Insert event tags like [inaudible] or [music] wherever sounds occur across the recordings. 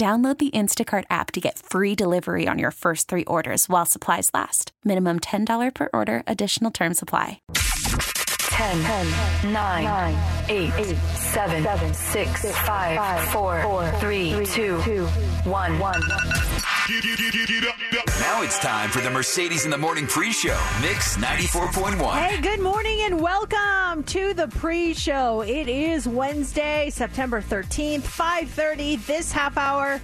Download the Instacart app to get free delivery on your first three orders while supplies last. Minimum $10 per order, additional term supply. 10, 10 9, 9 8, 8 7, 7 6, 6 5, 4, 4 3, 2, 1 1 Now it's time for the Mercedes in the Morning pre-show. Mix 94.1. Hey, good morning and welcome to the pre-show. It is Wednesday, September 13th, 5:30 this half hour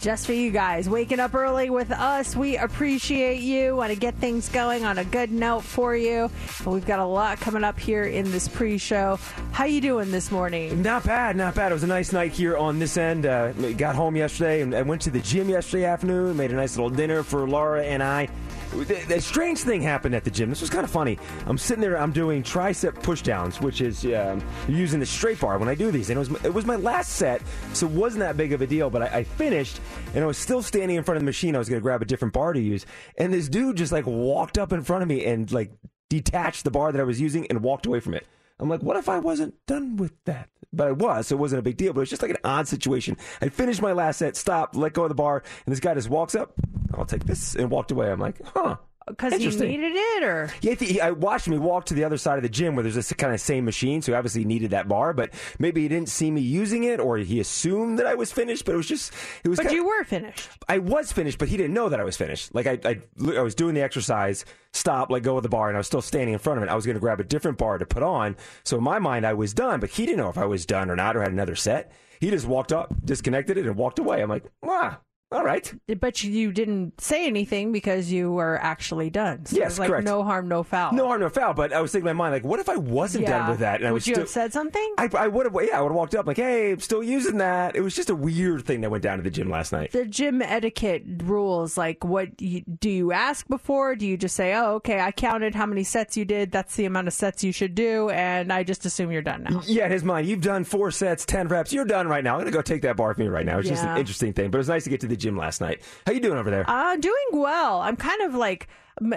just for you guys waking up early with us. We appreciate you. Want to get things going on a good note for you. We've got a lot coming up here in this pre-show. How you doing this morning? Not bad, not bad. It was a nice night here on this end. Uh, got home yesterday and I went to the gym yesterday afternoon. Made a nice little dinner for Laura and I. A strange thing happened at the gym. This was kind of funny. I'm sitting there. I'm doing tricep pushdowns, which is um, using the straight bar when I do these. And it was it was my last set, so it wasn't that big of a deal. But I, I finished, and I was still standing in front of the machine. I was going to grab a different bar to use, and this dude just like walked up in front of me and like detached the bar that I was using and walked away from it. I'm like, what if I wasn't done with that? But I was, so it wasn't a big deal. But it was just like an odd situation. I finished my last set, stopped, let go of the bar, and this guy just walks up. I'll take this, and walked away. I'm like, huh. Because he needed it, or Yeah, he, I watched me walk to the other side of the gym where there's this kind of same machine, so he obviously needed that bar. But maybe he didn't see me using it, or he assumed that I was finished. But it was just, it was. but kinda- you were finished. I was finished, but he didn't know that I was finished. Like I, I, I was doing the exercise, stop, let go of the bar, and I was still standing in front of it. I was going to grab a different bar to put on. So in my mind, I was done, but he didn't know if I was done or not, or had another set. He just walked up, disconnected it, and walked away. I'm like, wow, all right. But you didn't say anything because you were actually done. So Yes, like correct. no harm, no foul. No harm, no foul. But I was thinking in my mind, like, what if I wasn't Yeah. done with that? And I Would was you still. have said something? I, I would have, yeah, I would have walked up like, hey, I'm still using that. It was just a weird thing that went down to the gym last night. the gym etiquette rules like what you, do you ask before do you just say oh okay i counted how many sets you did that's the amount of sets you should do and i just assume you're done now Yeah, in his mind, you've done four sets, ten reps. You're done right now. I'm gonna go take that bar from you right now. It's just an interesting thing, but it was nice to get to the gym last night. How you doing over there? uh doing well i'm kind of like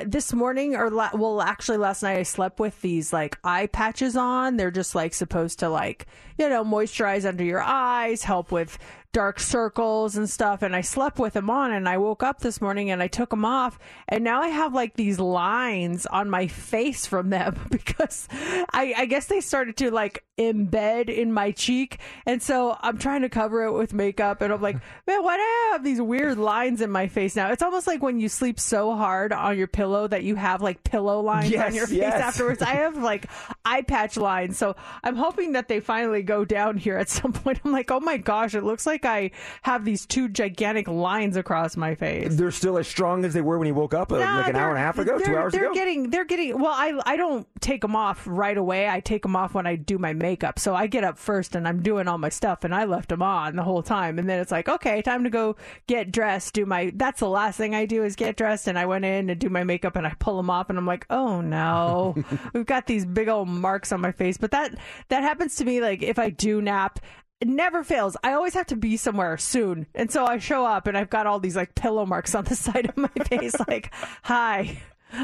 this morning or la- well actually last night i slept with these like eye patches on they're just like supposed to like you know moisturize under your eyes help with dark circles and stuff and i slept with them on and i woke up this morning and i took them off and now i have like these lines on my face from them [laughs] because i i guess they started to like embed in my cheek and so i'm trying to cover it with makeup and i'm like [laughs] man why do i have these weird lines in my face now? It's almost like when you sleep so hard on your pillow that you have like pillow lines Yes, on your [laughs] face afterwards. I have like eye patch lines so i'm hoping that they finally go down here at some point. I'm like oh my gosh it looks like i have these two gigantic lines across my face. They're still as strong as they were when you woke up, uh, Nah, like an hour and a half ago, two they're- hours they're ago. getting they're getting well I I don't take them off right away. I take them off when I do my makeup. So I get up first and I'm doing all my stuff and I left them on the whole time. And then it's like okay time to go get dressed do my that's the last thing I do is get dressed. And I went in and do my makeup and I pull them off and I'm like oh no. [laughs] We've got these big old marks on my face. But that that happens to me like if I do nap it never fails. I always have to be somewhere soon. And so I show up and I've got all these like pillow marks on the [laughs] side of my face like, "Hi.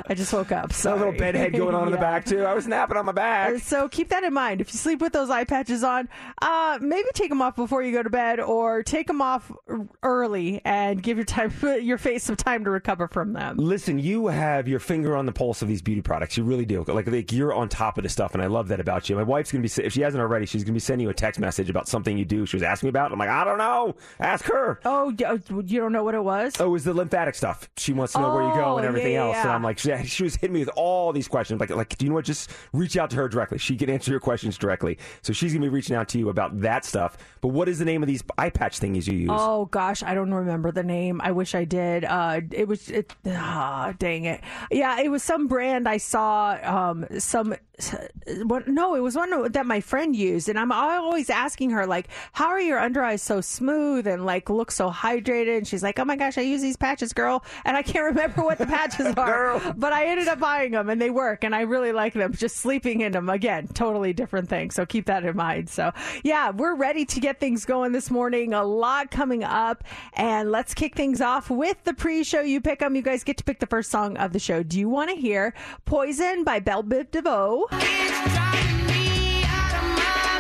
I just woke up. A little bedhead going on in the [laughs] back too. I was napping on my back. So keep that in mind. If you sleep with those eye patches on, uh, maybe take them off before you go to bed, or take them off early and give your time [laughs] your face some time to recover from them. Listen, you have your finger on the pulse of these beauty products. You really do. Like, like you're on top of this stuff, and I love that about you. My wife's gonna be if she hasn't already, she's gonna be sending you a text message about something you do. She was asking me about. it. I'm like, I don't know. Ask her. Oh, oh, you don't know what it was? Oh, it was the lymphatic stuff. She wants to know where you go Oh, and everything yeah, else. And. I'm like, she, [laughs] she was hitting me with all these questions. Like, like, do you know what? Just reach out to her directly. She can answer your questions directly. So she's gonna be reaching out to you about that stuff. But what is the name of these eye patch thingies you use? Oh gosh, I don't remember the name. I wish I did. Uh, it was it. Ah, dang it. Yeah, it was some brand I saw. Um, some. What, no, it was one that my friend used, and I'm always asking her like, "How are your under eyes so smooth and like look so hydrated?" And she's like, "Oh my gosh, I use these patches, girl," and I can't [laughs] remember what the patches [laughs] are, but I ended up buying them, and they work, and I really like them. Just sleeping in them again, totally different thing. So keep that in mind. So yeah, we're ready to get things going this morning. A lot coming up, and let's kick things off with the pre-show. You pick them. You guys get to pick the first song of the show. Do you want to hear "Poison" by Belle Biv DeVoe? My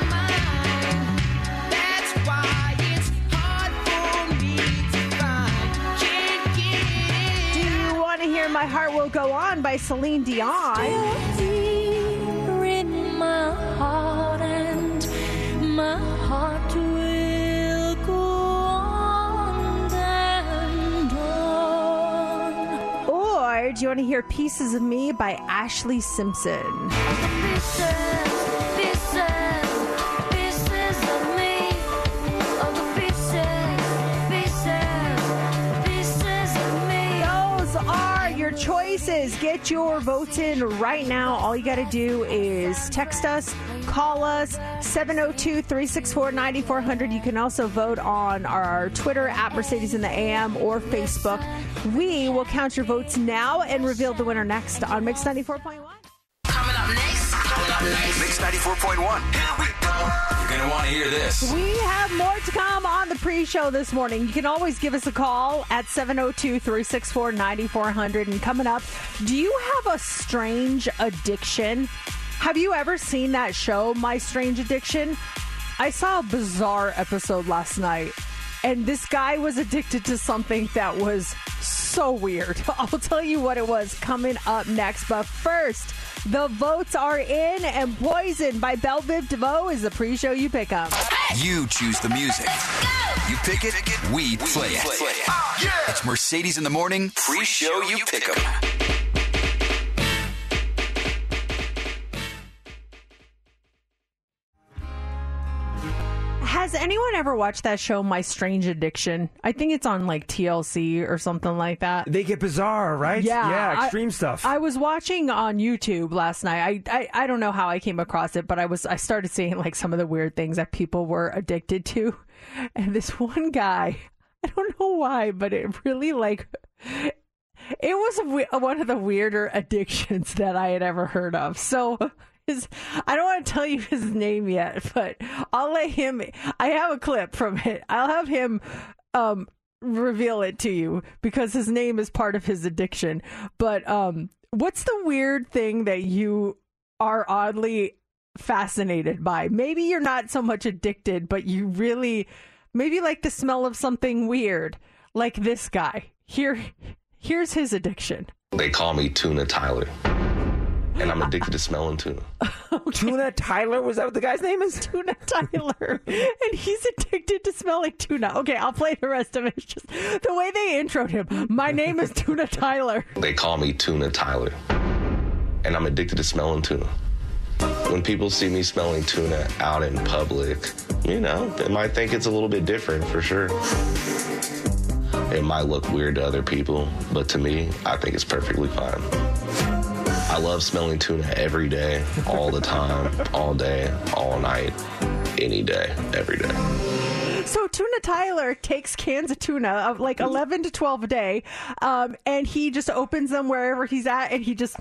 mind. That's why it's hard for me to find. Can't get Do you want to hear "My Heart Will Go On" by Celine Dion? my heart, my Or do you want to hear "Pieces of Me" by Ashlee Simpson? Pieces, pieces, choices. Get your votes in right now. All you got to do is text us, call us, 702 364 9400. You can also vote on our Twitter at Mercedes in the AM or Facebook. We will count your votes now and reveal the winner next on Mix 94.1. Coming up next. Coming up next. Mix 94.1. You're going to want to hear this. We have more to come on the pre show this morning. You can always give us a call at 702 364 9400. And coming up, do you have a strange addiction? Have you ever seen that show, My Strange Addiction? I saw a bizarre episode last night, and this guy was addicted to something that was so weird. [laughs] I'll tell you what it was coming up next. But first, the votes are in, and Poison by Belle Biv DeVoe is the pre show you pick up. You choose the music. You pick it, we play it. It's Mercedes in the morning. Pre-show you pick pick 'em. Has anyone ever watched that show, My Strange Addiction? I think it's on like TLC or something like that. They get bizarre, right? Yeah, yeah, I- extreme stuff. I was watching on YouTube last night. I, I I don't know how I came across it, but I was I started seeing like some of the weird things that people were addicted to, [laughs] and this one guy, [laughs] I don't know why, but it really like it was one of the weirder [laughs] addictions that I had ever heard of. So. His, I don't want to tell you his name yet, but I'll let him. I have a clip from it. I'll have him um, reveal it to you because his name is part of his addiction. But um, what's the weird thing that you are oddly fascinated by? Maybe you're not so much addicted, but you really maybe like the smell of something weird, like this guy. Here, here's his addiction. They call me Tuna Tyler. And I'm addicted to smelling tuna. [laughs] Tuna Tyler, was that what the guy's name is? Tuna Tyler, [laughs] and he's addicted to smelling tuna. Okay, I'll play the rest of it. It's just the way they introed him. My name is Tuna Tyler. They call me Tuna Tyler. And I'm addicted to smelling tuna. When people see me smelling tuna out in public, you know, they might think it's a little bit different for sure. It might look weird to other people, but to me, I think it's perfectly fine. I love smelling tuna every day, all the time, all day, all night, any day, every day. So Tuna Tyler takes cans of tuna of like eleven to twelve a day, um, and he just opens them wherever he's at, and he just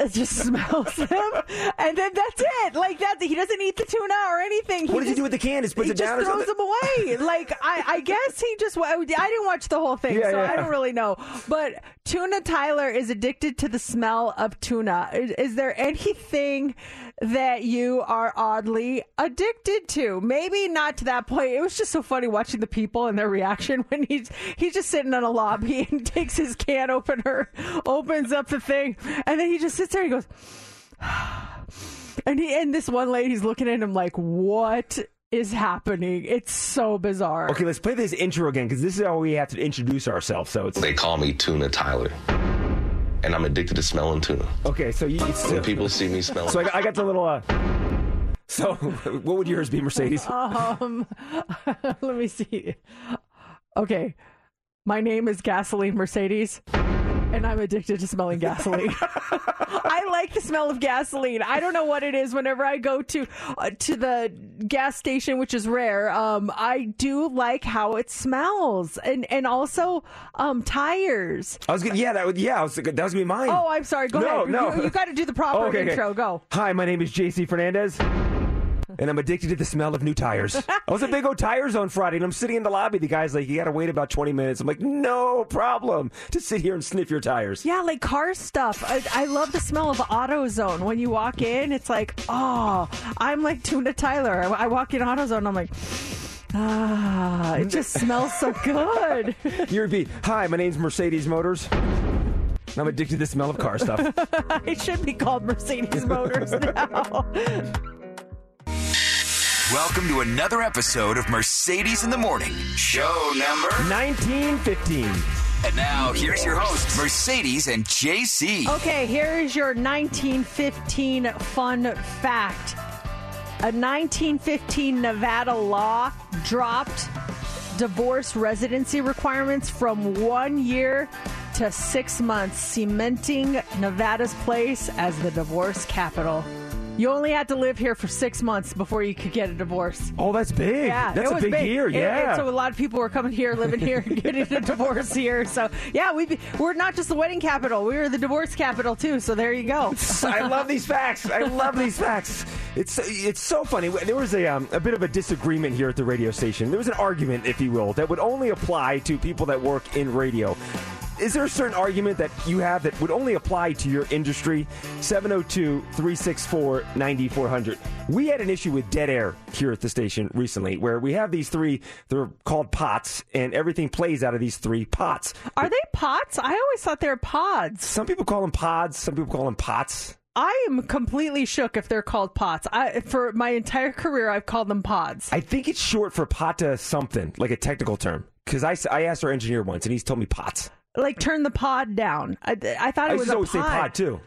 that just [laughs] smells him, and then that's it. Like that, he doesn't eat the tuna or anything. What does he do with the can? Just puts he it down just throws them away. Like I, I guess he just. I didn't watch the whole thing, Yeah, so yeah. I don't really know. But Tuna Tyler is addicted to the smell of tuna. Is, is there anything that you are oddly addicted to? Maybe not to that point. It was just so funny watching the people and their reaction [laughs] when he's he's just sitting in a lobby [laughs] and takes his can opener, opens up the thing, and then he just sits there. and He goes. [sighs] And he and this one lady's looking at him like, "What is happening?" It's so bizarre. Okay, let's play this intro again because this is how we have to introduce ourselves. So it's They call me Tuna Tyler. And I'm addicted to smelling tuna. okay. So you, it's, When people see me smelling so I got, I got the little. Uh, so [laughs] what would yours be, Mercedes? [laughs] Um, [laughs] let me see. Okay, my name is Gasoline Mercedes, and I'm addicted to smelling gasoline. [laughs] I like the smell of gasoline. I don't know what it is. Whenever I go to uh, to the gas station, which is rare, um, I do like how it smells, and and also um, tires. I was gonna, yeah, that would, yeah, I was, that was gonna be mine. Oh, I'm sorry. Go No, ahead. no. You, you got to do the proper Oh, okay, okay. intro. Go. Hi, my name is JC Fernandez. And I'm addicted to the smell of new tires. I was at Big O Tires on Friday, and I'm sitting in the lobby. The guy's like, "You got to wait about 20 minutes." I'm like, "No problem to sit here and sniff your tires." Yeah, like car stuff. I, I love the smell of AutoZone. When you walk in, it's like, oh, I'm like Tuna Tyler. I, I walk in AutoZone, I'm like, ah, it just smells so good. [laughs] You repeat, "Hi, my name's Mercedes Motors." I'm addicted to the smell of car stuff. [laughs] it should be called Mercedes Motors now. [laughs] Welcome to another episode of Mercedes in the Morning, show number. 1915. And now, here's your host, Mercedes and JC. Okay, here is your 1915 fun fact. A 1915 Nevada law dropped divorce residency requirements from one year to six months, cementing Nevada's place as the divorce capital. You only had to live here for six months before you could get a divorce. Oh, that's big. Yeah, that's it a was big, year. It- it- Yeah. so a lot of people were coming here, living here, getting a divorce here. So yeah, we we're not just the wedding capital; we were the divorce capital too. So there you go. [laughs] I love these facts. I love these facts. It's it's so funny. There was a um, a bit of a disagreement here at the radio station. There was an argument, if you will, that would only apply to people that work in radio. Is there a certain argument that you have that would only apply to your industry? 702 364 9400. We had an issue with dead air here at the station recently where we have these three, they're called pots, and everything plays out of these three pots. Are they pots? I always thought they're pods. Some people call them pods, some people call them pots. I am completely shook if they're called pots. I, for my entire career, I've called them pods. I think it's short for pata something, like a technical term. Because I, I asked our engineer once, and he's told me pots. Like turn the pod down. I, I thought it used was a always say pod too.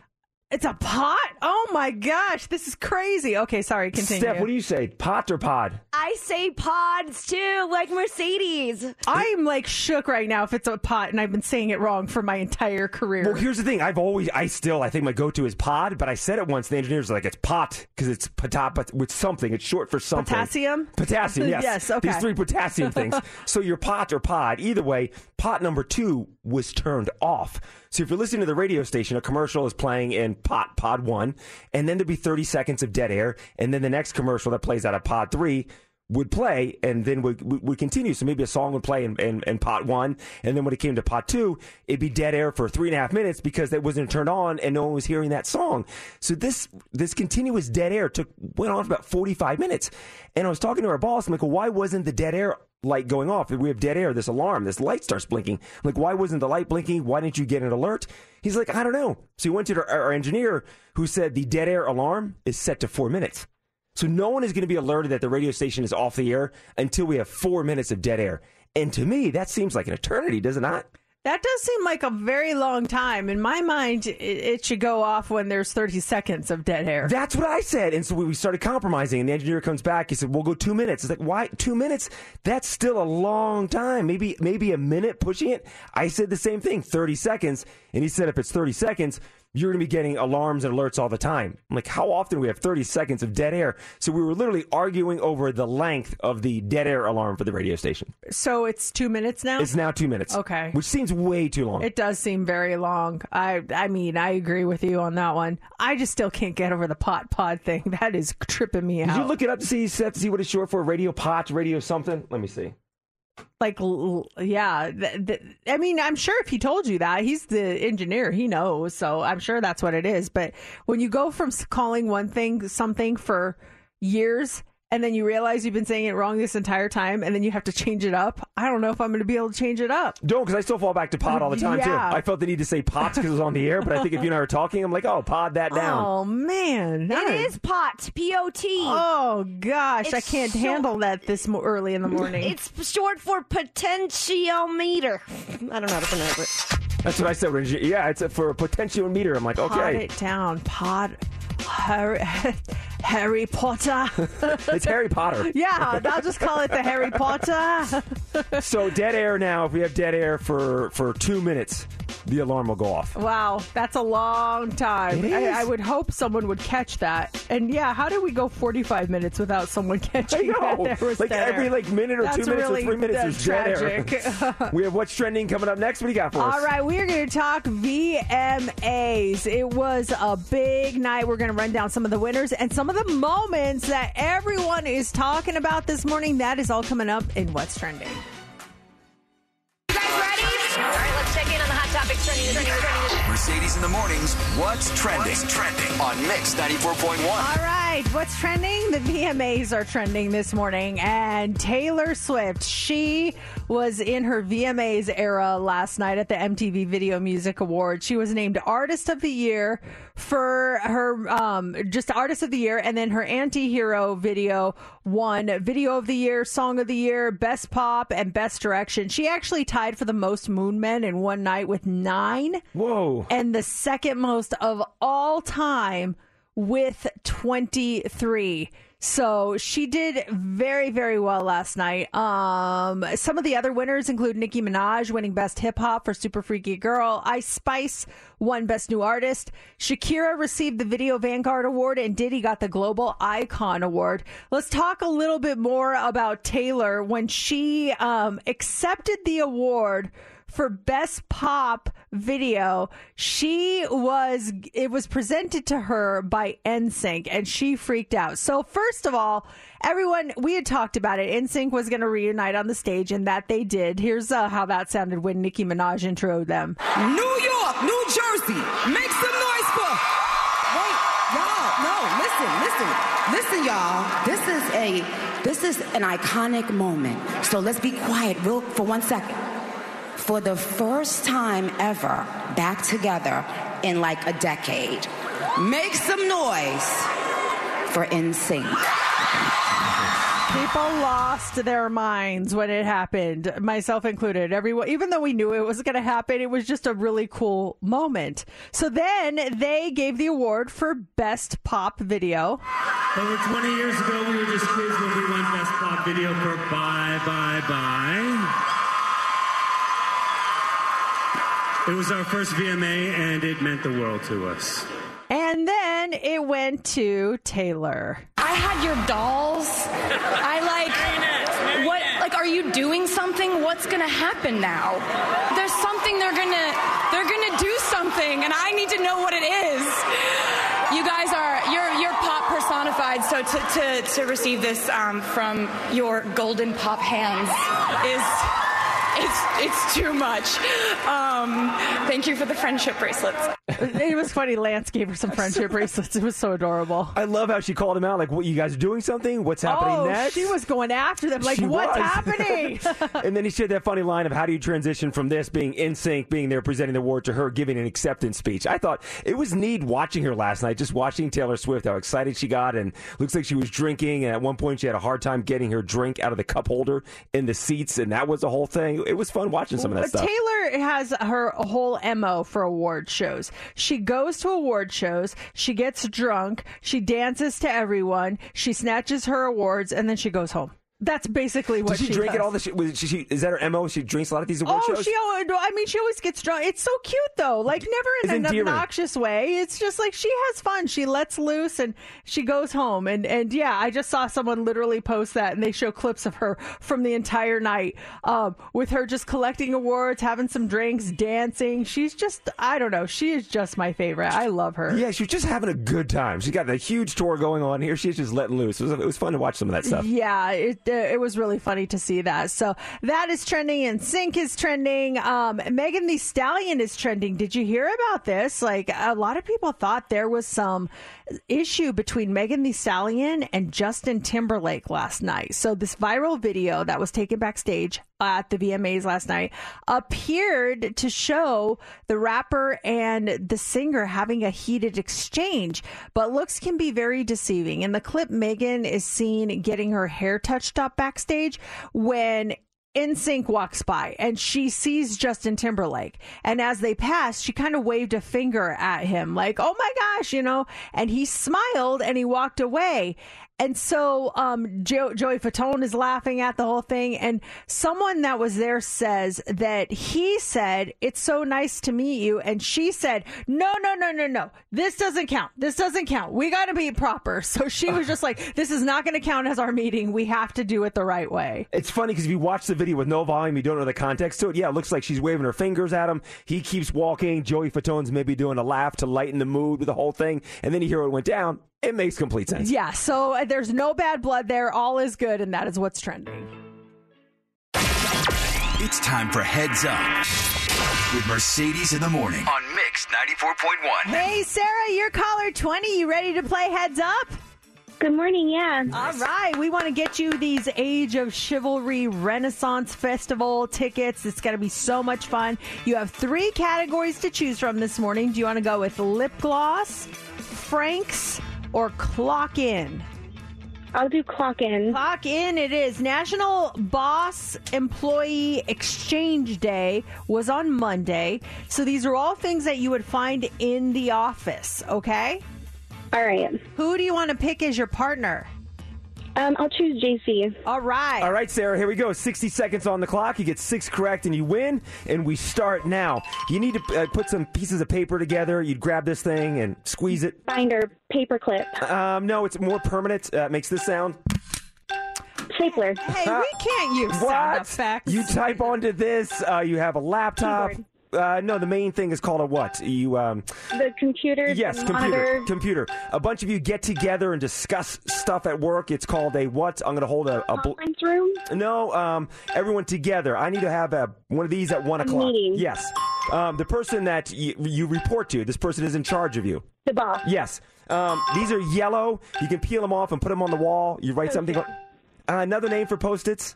It's a pot. Oh my gosh, this is crazy. Okay, sorry. Continue. Steph, what do you say? Pot or pod? I say pods too, like Mercedes. I'm like shook right now if it's a pot, and I've been saying it wrong for my entire career. Well, here's the thing. I've always, I still, I think my go-to is pod, but I said it once. The engineers are like, it's pot because it's pota but with something. It's short for something. Potassium? Potassium. Yes. [laughs] Yes, okay. These three potassium [laughs] things. so your pot or pod. Either way, pot number two was turned off. So if you're listening to the radio station, a commercial is playing in pot pod one, and then there'd be 30 seconds of dead air, and then the next commercial that plays out of pod three would play and then would, would, continue. So maybe a song would play in, in, in pot one, and then when it came to pot two, it'd be dead air for three and a half minutes because it wasn't turned on and no one was hearing that song. So this this continuous dead air took went on for about 45 minutes. And I was talking to our boss, I'm like, well, why wasn't the dead air light going off? We have dead air, this alarm, this light starts blinking. I'm like, why wasn't the light blinking? Why didn't you get an alert? He's like, I don't know. So he went to our, our engineer who said the dead air alarm is set to four minutes. So no one is going to be alerted that the radio station is off the air until we have four minutes of dead air. And to me, that seems like an eternity, does it not? That does seem like a very long time. In my mind, it, it should go off when there's 30 seconds of dead air. That's what I said. And so we started compromising, and the engineer comes back. He said, "We'll go two minutes." It's like, why two minutes? That's still a long time. Maybe maybe a minute pushing it. I said the same thing, thirty seconds, and he said if it's thirty seconds, you're going to be getting alarms and alerts all the time. I'm like, how often do we have 30 seconds of dead air? So we were literally arguing over the length of the dead air alarm for the radio station. So it's two minutes now. It's now two minutes. Okay. Which seems way too long. It does seem very long. I I mean, I agree with you on that one. I just still can't get over the pot pod thing. [laughs] That is tripping me Did out. you look it up to see, to see what it's short for? Radio pot, radio something? Let me see. Like, yeah. Th- th- I mean, I'm sure if he told you that, he's the engineer. He knows. So I'm sure that's what it is. But when you go from calling one thing something for years. And then you realize you've been saying it wrong this entire time, and then you have to change it up. I don't know if I'm going to be able to change it up. Don't, because I still fall back to pod all the time, Yeah. too. I felt the need to say pots because it was on the air, but I think if you and I were talking, I'm like, oh, pod that oh, down. Oh man, It is pot. P O T. Oh gosh, I can't so- handle that this mo- early in the morning. It's short for potentiometer. I don't know how to pronounce it. That's what I said. when Yeah, it's for a potentiometer. I'm like, Pod okay. it down, pod. Harry, [laughs] Harry Potter. [laughs] it's Harry Potter. yeah, I'll just call it the Harry Potter. [laughs] So dead air now. If we have dead air for for two minutes, the alarm will go off. Wow, that's a long time. I. I would hope someone would catch that. And yeah, how did we go 45 minutes without someone I catching know. that there was Like every air? like minute or That's two minutes really- or three minutes, there's dead air. we have what's trending coming up next. What do you got for us? All right, we are going to talk VMAs. It was a big night. We're going to run down some of the winners and some of the moments that everyone is talking about this morning. That is all coming up in What's Trending. You guys ready? All right, let's check in on the hot topics trending. trending, trending. Mercedes in the mornings. What's trending? trending on Mix 94.1. All right, what's trending? The VMAs are trending this morning, and Taylor Swift, she was in her VMAs era last night at the MTV Video Music Awards. She was named Artist of the Year for her, um, just Artist of the Year, and then her anti-hero video won Video of the Year, Song of the Year, Best Pop, and Best Direction. She actually tied for the most Moon Men in one night with nine Whoa. and the second most of all time with 23. So she did very, very well last night. Um, some of the other winners include Nicki Minaj winning Best Hip Hop for Super Freaky Girl. Ice Spice won Best New Artist. Shakira received the Video Vanguard Award, and Diddy got the Global Icon Award. Let's talk a little bit more about Taylor when she um, accepted the award for best pop video she was it was presented to her by NSYNC and she freaked out so first of all everyone we had talked about it NSYNC was going to reunite on the stage and that they did here's uh, how that sounded when Nicki Minaj introed them New York, New Jersey, make some noise for. Wait, y'all, no, listen, listen, listen, y'all. This is a, this is an iconic moment. So let's be quiet, real, for one second. For the first time ever, back together in like a decade, make some noise for NSYNC. People lost their minds when it happened, myself included. Everyone, even though we knew it was going to happen, it was just a really cool moment. So then they gave the award for best pop video. Over 20 years ago, we were just kids when we won Best Pop Video for Bye Bye Bye. It was our first VMA, and it meant the world to us. And then it went to Taylor. I had your dolls. [laughs] I like what like are you doing something? What's going to happen now? There's something they're going to they're going to do something and I need to know what it is. You guys are you're you're pop personified so to to to receive this um, from your golden pop hands is it's it's too much. Um, thank you for the friendship bracelets. It was funny. Lance gave her some friendship [laughs] bracelets. It was so adorable. I love how she called him out. Like, what you guys are doing something? What's happening oh, next? she was going after them. Like, She what's was. [laughs] happening? and then he shared that funny line of how do you transition from this being in sync, being there presenting the award to her giving an acceptance speech. I thought it was neat watching her last night, just watching Taylor Swift, how excited she got, and looks like she was drinking. And at one point, she had a hard time getting her drink out of the cup holder in the seats, and that was the whole thing. It was fun watching some of that But stuff. Taylor has her whole MO for award shows. She goes to award shows, she gets drunk, she dances to everyone, she snatches her awards, and then she goes home. That's basically what Does she, she drink does. it all the? Was she, she, is that her mo? She drinks a lot of these award Oh, shows. she always, I mean, she always gets drunk. It's so cute, though. Like, never It's in an endearing. obnoxious way. It's just like she has fun. She lets loose and she goes home. And, and yeah, I just saw someone literally post that and they show clips of her from the entire night um, with her just collecting awards, having some drinks, dancing. She's just, I don't know. She is just my favorite. I love her. Yeah, she's just having a good time. She's got a huge tour going on here. She's just letting loose. It was, it was fun to watch some of that stuff. Yeah, it it was really funny to see that. So that is trending, NSYNC is trending. Um, Megan Thee Stallion is trending. Did you hear about this? Like a lot of people thought there was some issue between Megan Thee Stallion and Justin Timberlake last night. So this viral video that was taken backstage at the VMAs last night appeared to show the rapper and the singer having a heated exchange, but looks can be very deceiving. In the clip, Megan is seen getting her hair touched up backstage when NSYNC walks by and she sees Justin Timberlake. And as they passed, she kind of waved a finger at him, like, oh my gosh, you know, and he smiled and he walked away. And so um, jo- Joey Fatone is laughing at the whole thing. And someone that was there says that he said, It's so nice to meet you. And she said, No, no, no, no, no. This doesn't count. This doesn't count. We got to be proper. [laughs] So she was just like, This is not going to count as our meeting. We have to do it the right way. It's funny because if you watch the video with no volume, you don't know the context to it. Yeah, it looks like she's waving her fingers at him. He keeps walking. Joey Fatone's maybe doing a laugh to lighten the mood with the whole thing. And then you hear what went down. It makes complete sense. Yeah. So uh, there's no bad blood there. All is good. And that is what's trending. It's time for Heads Up with Mercedes in the morning on Mix 94.1. Hey, Sarah, you're caller 20. You ready to play Heads Up? Good morning, yeah. All right, we want to get you these Age of Chivalry Renaissance Festival tickets. It's going to be so much fun. You have three categories to choose from this morning. Do you want to go with lip gloss, Franks, or clock in? I'll do clock in. Clock in it is. National Boss Employee Exchange Day was on Monday. So these are all things that you would find in the office, okay? All right. Who do you want to pick as your partner? Um, I'll choose JC. All right. All right, Sarah, here we go. 60 seconds on the clock. You get six correct and you win. And we start now. You need to uh, put some pieces of paper together. You'd grab this thing and squeeze it. Binder, paperclip, Um, no, it's more permanent. Uh, it makes this sound. stapler. Hey, we can't use sound What? effects. You type onto this. Uh, you have a laptop. Keyboard. Uh, no, the main thing is called a what? You um, The computer. yes, the computer, monitor. computer. A bunch of you get together and discuss stuff at work. It's called a what? I'm going to hold a, a bl- Conference room. no. Um, everyone together. I need to have a, one of these at one o'clock. meeting. Yes. Um, the person that y- you report to. This person is in charge of you. The boss. Yes. Um, these are yellow. You can peel them off and put them on the wall. You write something. Uh, another name for post-its.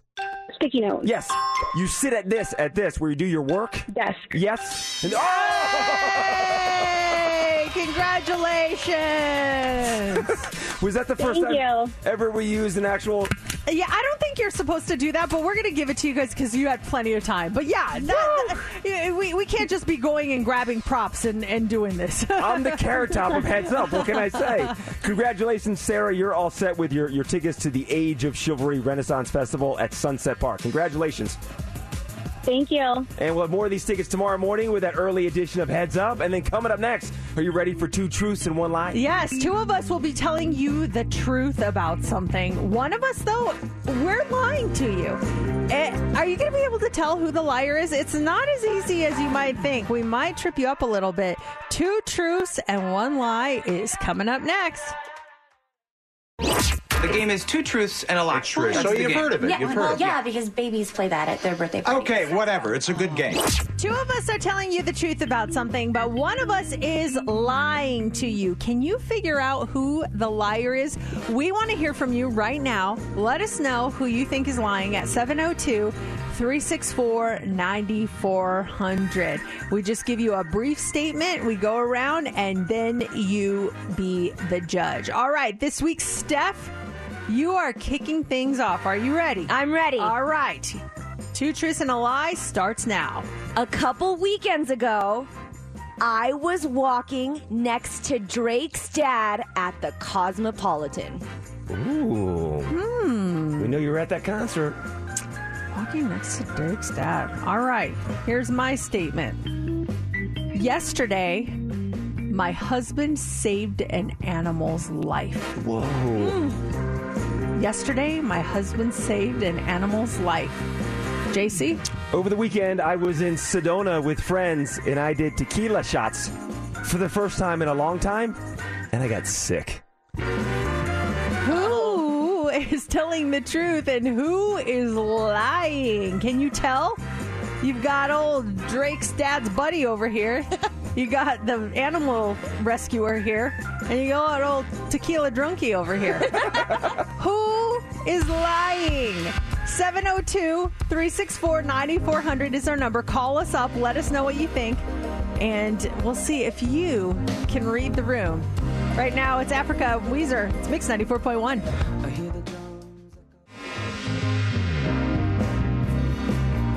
Sticky note. Yes. You sit at this, at this, where you do your work. Desk. Yes. And, oh! Hey, congratulations. [laughs] Was that the first Thank time you. ever we used an actual? yeah, I don't think you're supposed to do that, but we're going to give it to you guys because you had plenty of time. But yeah, that, yeah, we, we can't just be going and grabbing props and, and doing this. [laughs] I'm the carrot top of heads up. What can I say? [laughs] Congratulations, Sarah. You're all set with your, your tickets to the Age of Chivalry Renaissance Festival at Sunset Park. Congratulations. Thank you. And we'll have more of these tickets tomorrow morning with that early edition of Heads Up. And then coming up next, are you ready for two truths and one lie? Yes, two of us will be telling you the truth about something. One of us, though, we're lying to you. Eh, are you going to be able to tell who the liar is? It's not as easy as you might think. We might trip you up a little bit. Two truths and one lie is coming up next. The game is two truths and a lie. true. That's So the you've game. heard of it. Yeah, You've well, heard. yeah, because babies play that at their birthday parties. Okay, whatever. It's a good game. Two of us are telling you the truth about something, but one of us is lying to you. Can you figure out who the liar is? We want to hear from you right now. Let us know who you think is lying at 702 364 9400. We just give you a brief statement, we go around, and then you be the judge. All right, this week, Steph, you are kicking things off. Are you ready? I'm ready. All right. Two truths and a lie starts now. A couple weekends ago, I was walking next to Drake's dad at the Cosmopolitan. Ooh. Hmm. We know you were at that concert. Walking next to Drake's dad. All right, here's my statement. Yesterday, my husband saved an animal's life. Whoa. Yesterday, my husband saved an animal's life. JC? Over the weekend, I was in Sedona with friends and I did tequila shots for the first time in a long time, and I got sick. Who is telling the truth and who is lying? Can you tell? You've got old Drake's dad's buddy over here. [laughs] You got the animal rescuer here, and you got old tequila drunkie over here. [laughs] Who is lying? 702 364 9400 is our number. Call us up. Let us know what you think. And we'll see if you can read the room. Right now, it's Africa Weezer. It's Mix 94.1.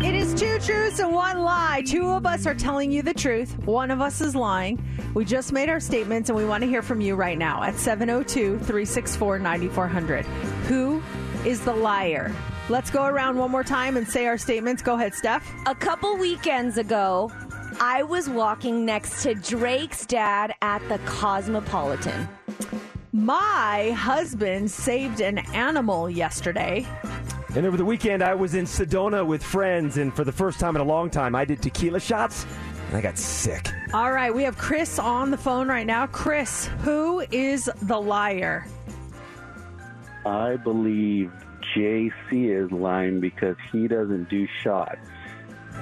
It is two truths and one lie. Two of us are telling you the truth. One of us is lying. We just made our statements and we want to hear from you right now at 702 364 9400. Who is the liar? Let's go around one more time and say our statements. Go ahead, Steph. A couple weekends ago, I was walking next to Drake's dad at the Cosmopolitan. My husband saved an animal yesterday. And over the weekend, I was in Sedona with friends, and for the first time in a long time, I did tequila shots, and I got sick. All right, we have Chris on the phone right now. Chris, who is the liar? I believe JC is lying because he doesn't do shots.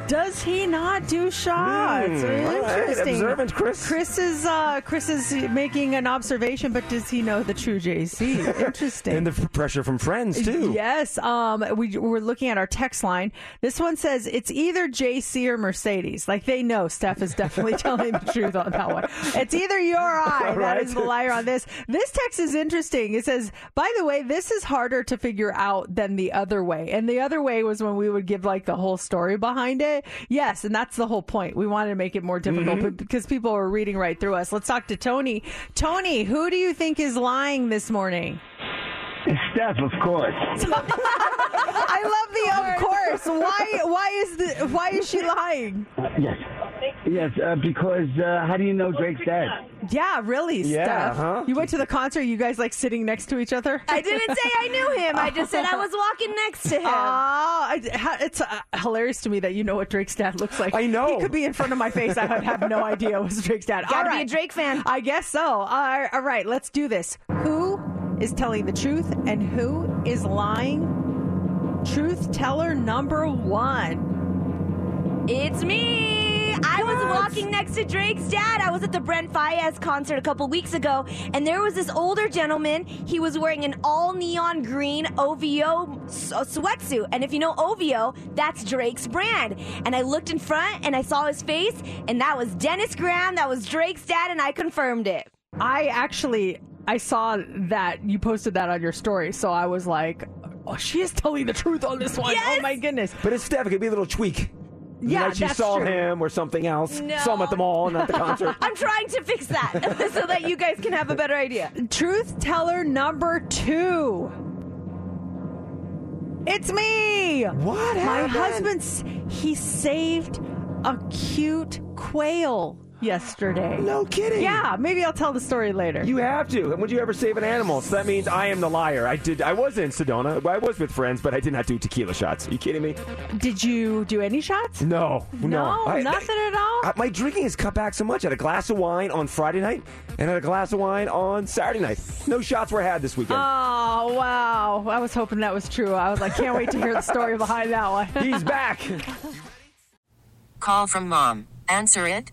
Does he not do shots? Right, Interesting. observant Chris. Chris is uh, Chris is making an observation, but does he know the true JC? [laughs] Interesting. And the pressure from friends, too. Yes. Um, we, we're looking at our text line. This one says it's either JC or Mercedes. Like they know Steph is definitely [laughs] telling the truth on that one. It's either you or I that Right. is the liar on this. This text is interesting. It says, by the way, this is harder to figure out than the other way. And the other way was when we would give like the whole story behind it. Yes. And that's the whole point. We wanted to make it more difficult Mhm. but because people were reading right through us. Let's talk to Tony. Tony, who do you think is lying this morning? Steph, of course. [laughs] I love the of course. Why why is the why is she lying? Yes. Yes, uh, because uh, how do you know Drake's dead? Yeah, really, Yeah, Steph. huh? You went to the concert, you guys like sitting next to each other? I didn't say I knew him. I just said I was walking next to him. [laughs] Oh, I- it's uh, hilarious to me that you know what Drake's dad looks like. I know. He could be in front of my face. I would have no idea it was Drake's dad. Gotta All be a. Drake fan. I guess so. All right, all right, let's do this. Who is telling the truth and who is lying? Truth teller number one. It's me. I was walking next to Drake's dad. I was at the Brent Faiyaz concert a couple weeks ago, and there was this older gentleman. He was wearing an all neon green OVO s- uh, sweatsuit. And if you know OVO, that's Drake's brand. And I looked in front and I saw his face, and that was Dennis Graham. That was Drake's dad, and I confirmed it. I actually I saw that you posted that on your story, so I was like, "Oh, she is telling the truth on this one." Oh my goodness! But it's Steph. It could be a little tweak. Yeah, like she that's saw true. him or something else. No. Saw him at the mall, not the concert. [laughs] I'm trying to fix that [laughs] so that you guys can have a better idea. Truth teller number two. It's me. What My happened? husband, s- he saved a cute quail yesterday. No kidding. Yeah, maybe I'll tell the story later. You have to. And would you ever save an animal? So that means I am the liar. I did. I was in Sedona. I was with friends, but I did not do tequila shots. Are you kidding me? Did you do any shots? No, no, No, I- nothing at all. I- my drinking has cut back so much. I had a glass of wine on Friday night and I had a glass of wine on Saturday night. No shots were had this weekend. Oh wow! I was hoping that was true. I was like, can't wait to hear the story behind that one. He's back. Call from mom. Answer it.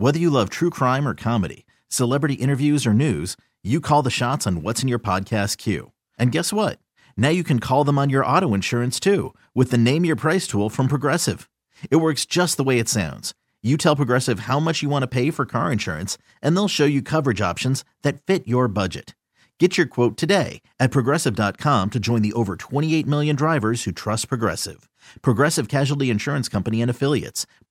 Whether you love true crime or comedy, celebrity interviews or news, you call the shots on what's in your podcast queue. And guess what? Now you can call them on your auto insurance too with the Name Your Price tool from Progressive. It works just the way it sounds. You tell Progressive how much you want to pay for car insurance, and they'll show you coverage options that fit your budget. Get your quote today at progressive.com to join the over 28 million drivers who trust Progressive. Progressive Casualty Insurance Company and Affiliates.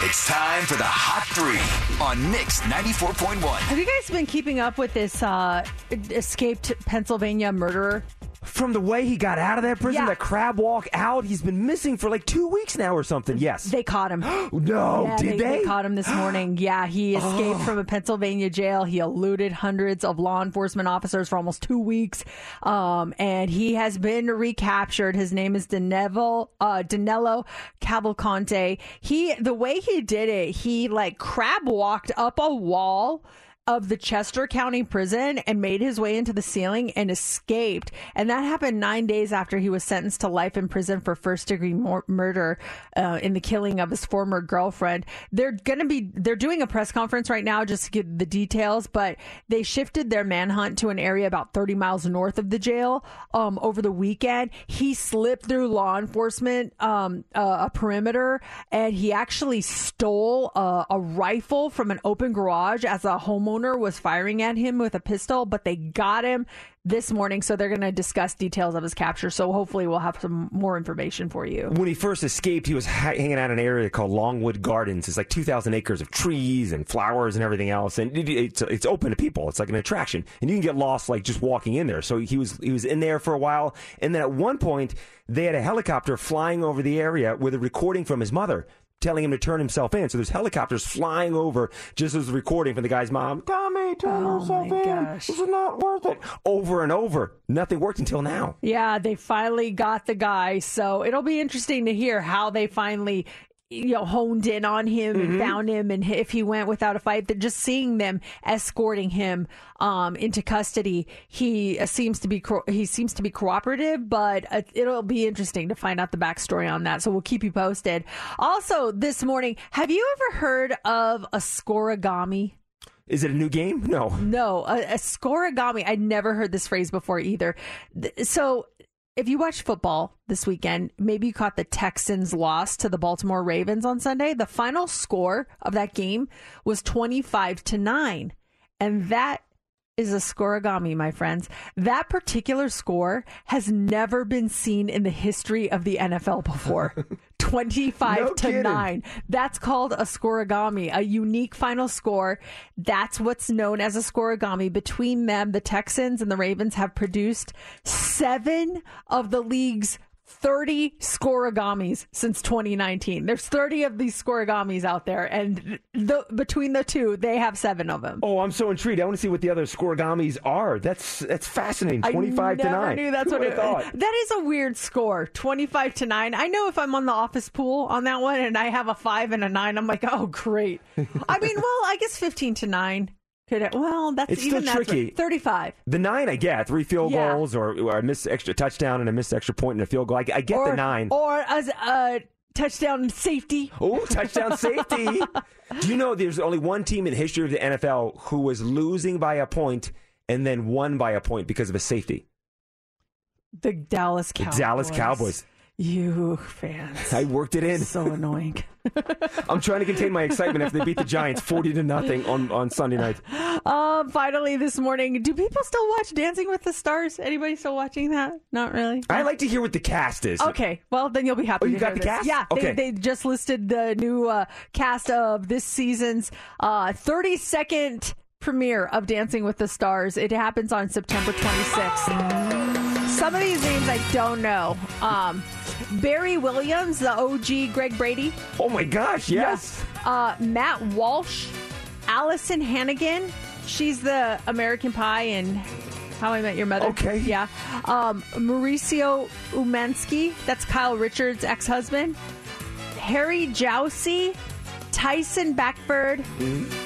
It's time for the Hot Three on Mix 94.1. Have you guys been keeping up with this uh, escaped Pennsylvania murderer? From the way he got out of that prison, Yeah. that crab walk out, he's been missing for like two weeks now or something. Yes. They caught him. [gasps] no, Yeah, did they, they? caught him this morning. [gasps] Yeah, he escaped Oh. from a Pennsylvania jail. He eluded hundreds of law enforcement officers for almost two weeks, um, and he has been recaptured. His name is Danilo, uh, Danilo Cavalcante. He, the way he did it, he like crab walked up a wall of the Chester County prison and made his way into the ceiling and escaped. And that happened nine days after he was sentenced to life in prison for first degree mor- murder uh, in the killing of his former girlfriend. They're going to be, they're doing a press conference right now just to get the details, but they shifted their manhunt to an area about 30 miles north of the jail um, over the weekend. He slipped through law enforcement, um, uh, a perimeter, and he actually stole a, a rifle from an open garage as a homeowner was firing at him with a pistol, but they got him this morning. So they're going to discuss details of his capture. So hopefully we'll have some more information for you. When he first escaped, he was ha- hanging out in an area called Longwood Gardens. It's like 2,000 acres of trees and flowers and everything else, and it, it's it's open to people. It's like an attraction, and you can get lost like just walking in there. So he was he was in there for a while, and then at one point they had a helicopter flying over the area with a recording from his mother. Telling him to turn himself in. So there's helicopters flying over just as the recording from the guy's mom. Tommy, turn oh, yourself in. This is not worth it. Over and over. Nothing worked until now. Yeah, they finally got the guy. So it'll be interesting to hear how they finally you know honed in on him and Mm-hmm. Mhm. found him and if he went without a fight that just seeing them escorting him um into custody he uh, seems to be co- he seems to be cooperative but uh, it'll be interesting to find out the backstory on that so we'll keep you posted also this morning have you ever heard of a scorigami Is it a new game? No. no, a, a scorigami. I'd never heard this phrase before either. Th- So, if you watched football this weekend, maybe you caught the Texans loss to the Baltimore Ravens on Sunday. The final score of that game was 25 to 9. And that is a scorigami, my friends. That particular score has never been seen in the history of the NFL before. [laughs] 25 No to kidding. 9. That's called a scorigami, a unique final score. That's what's known as a scorigami. Between them, the Texans and the Ravens have produced seven of the league's 30 scorigamis since 2019. There's 30 of these scorigamis out there, and the, between the two, they have seven of them. Oh, I'm so intrigued. I want to see what the other scorigamis are. That's that's fascinating. 25 I to never 9. knew that's Who what it thought? That is a weird score, 25 to 9. I know if I'm on the office pool on that one and I have a 5 and a 9, I'm like, "Oh, great." [laughs] I mean, well, I guess 15 to 9 could it, well, that's It's even still that's tricky. 35. The nine, I get three field Yeah. goals or, or a missed extra touchdown and a missed extra point and a field goal. I, I get or, the nine. Or as a touchdown safety. Oh, touchdown safety. [laughs] Do you know there's only one team in the history of the NFL who was losing by a point and then won by a point because of a safety? The Dallas The Dallas Cowboys. You fans. I worked it in. So annoying. [laughs] I'm trying to contain my excitement after they beat the Giants 40 to nothing on, on Sunday night. Um, finally this morning, do people still watch Dancing with the Stars? Anybody still watching that? Not really. I like to hear what the cast is. Okay, well then you'll be happy. Oh, you got the this. cast? Yeah, Okay. they, they just listed the new uh, cast of this season's uh, 32nd premiere of Dancing with the Stars. It happens on September 26th. Some of these names I don't know. Um, Barry Williams, the OG Greg Brady. Oh my gosh, yes. Uh, Matt Walsh, Alyson Hannigan. She's the American Pie and How I Met Your Mother. Okay. Yeah. Um, Mauricio Umansky. That's Kyle Richards' ex-husband. Harry Jowsey. Tyson Beckford.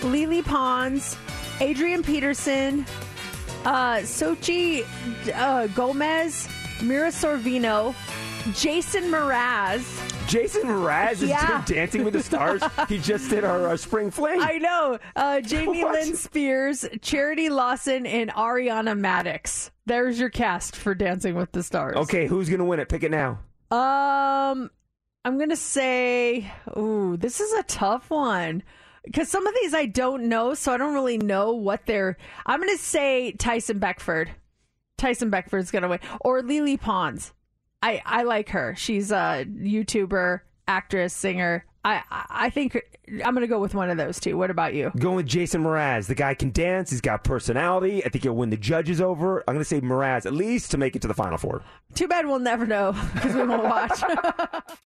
Lele Pons. Adrian Peterson. Uh, Xochitl uh, Gomez. Mira Sorvino. Jason Mraz. Jason Mraz is Yeah. doing [laughs] Dancing with the Stars. [laughs] he just did our uh, Spring Fling. I know. Uh, Jamie What? Lynn Spears, Charity Lawson, and Ariana Madix. There's your cast for Dancing with the Stars. Okay, who's gonna win it? Pick it now. Um, I'm gonna say, ooh, this is a tough one because some of these I don't know, so I don't really know what they're. I'm gonna say Tyson Beckford. Tyson Beckford's gonna win, or Lele Pons. I I like her. She's a YouTuber, actress, singer. I I think I'm gonna go with one of those two. What about you? Going with Jason Mraz. The guy can dance. He's got personality. I think he'll win the judges over. I'm going to say Mraz at least to make it to the final four. Too bad we'll never know because we won't watch. [laughs]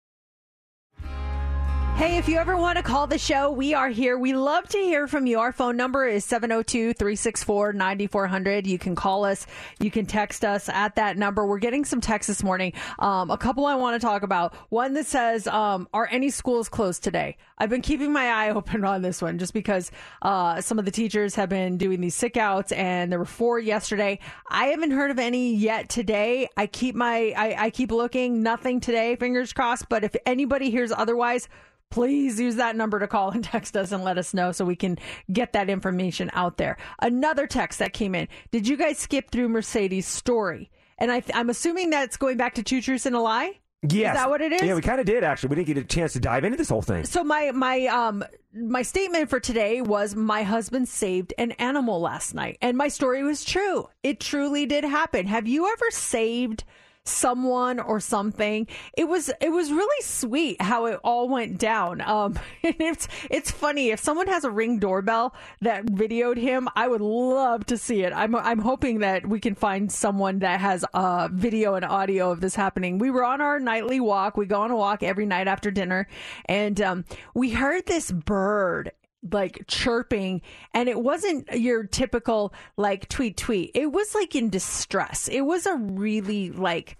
Hey, if you ever want to call the show, we are here. We love to hear from you. Our phone number is 702 364 9400. You can call us, you can text us at that number. We're getting some texts this morning. Um, a couple I want to talk about. One that says, um, Are any schools closed today? I've been keeping my eye [laughs] open on this one just because uh, some of the teachers have been doing these sick outs, and there were four yesterday. I haven't heard of any yet today. I keep my I, I keep looking. Nothing today. Fingers crossed. But if anybody hears otherwise, please use that number to call and text us and let us know so we can get that information out there. Another text that came in. Did you guys skip through Mercedes' story? And I th- I'm assuming that's going back to Two Truths and a Lie. Yes. Is that what it is? Yeah, we kind of did actually. We didn't get a chance to dive into this whole thing. So my my um my statement for today was my husband saved an animal last night and my story was true. It truly did happen. Have you ever saved someone or something? It was it was really sweet how it all went down. Um [laughs] and it's it's funny if someone has a ring doorbell that videoed him, I would love to see it. I'm I'm hoping that we can find someone that has uh video and audio of this happening. We were on our nightly walk. We go on a walk every night after dinner and um we heard this bird like chirping and it wasn't your typical like tweet tweet it was like in distress it was a really like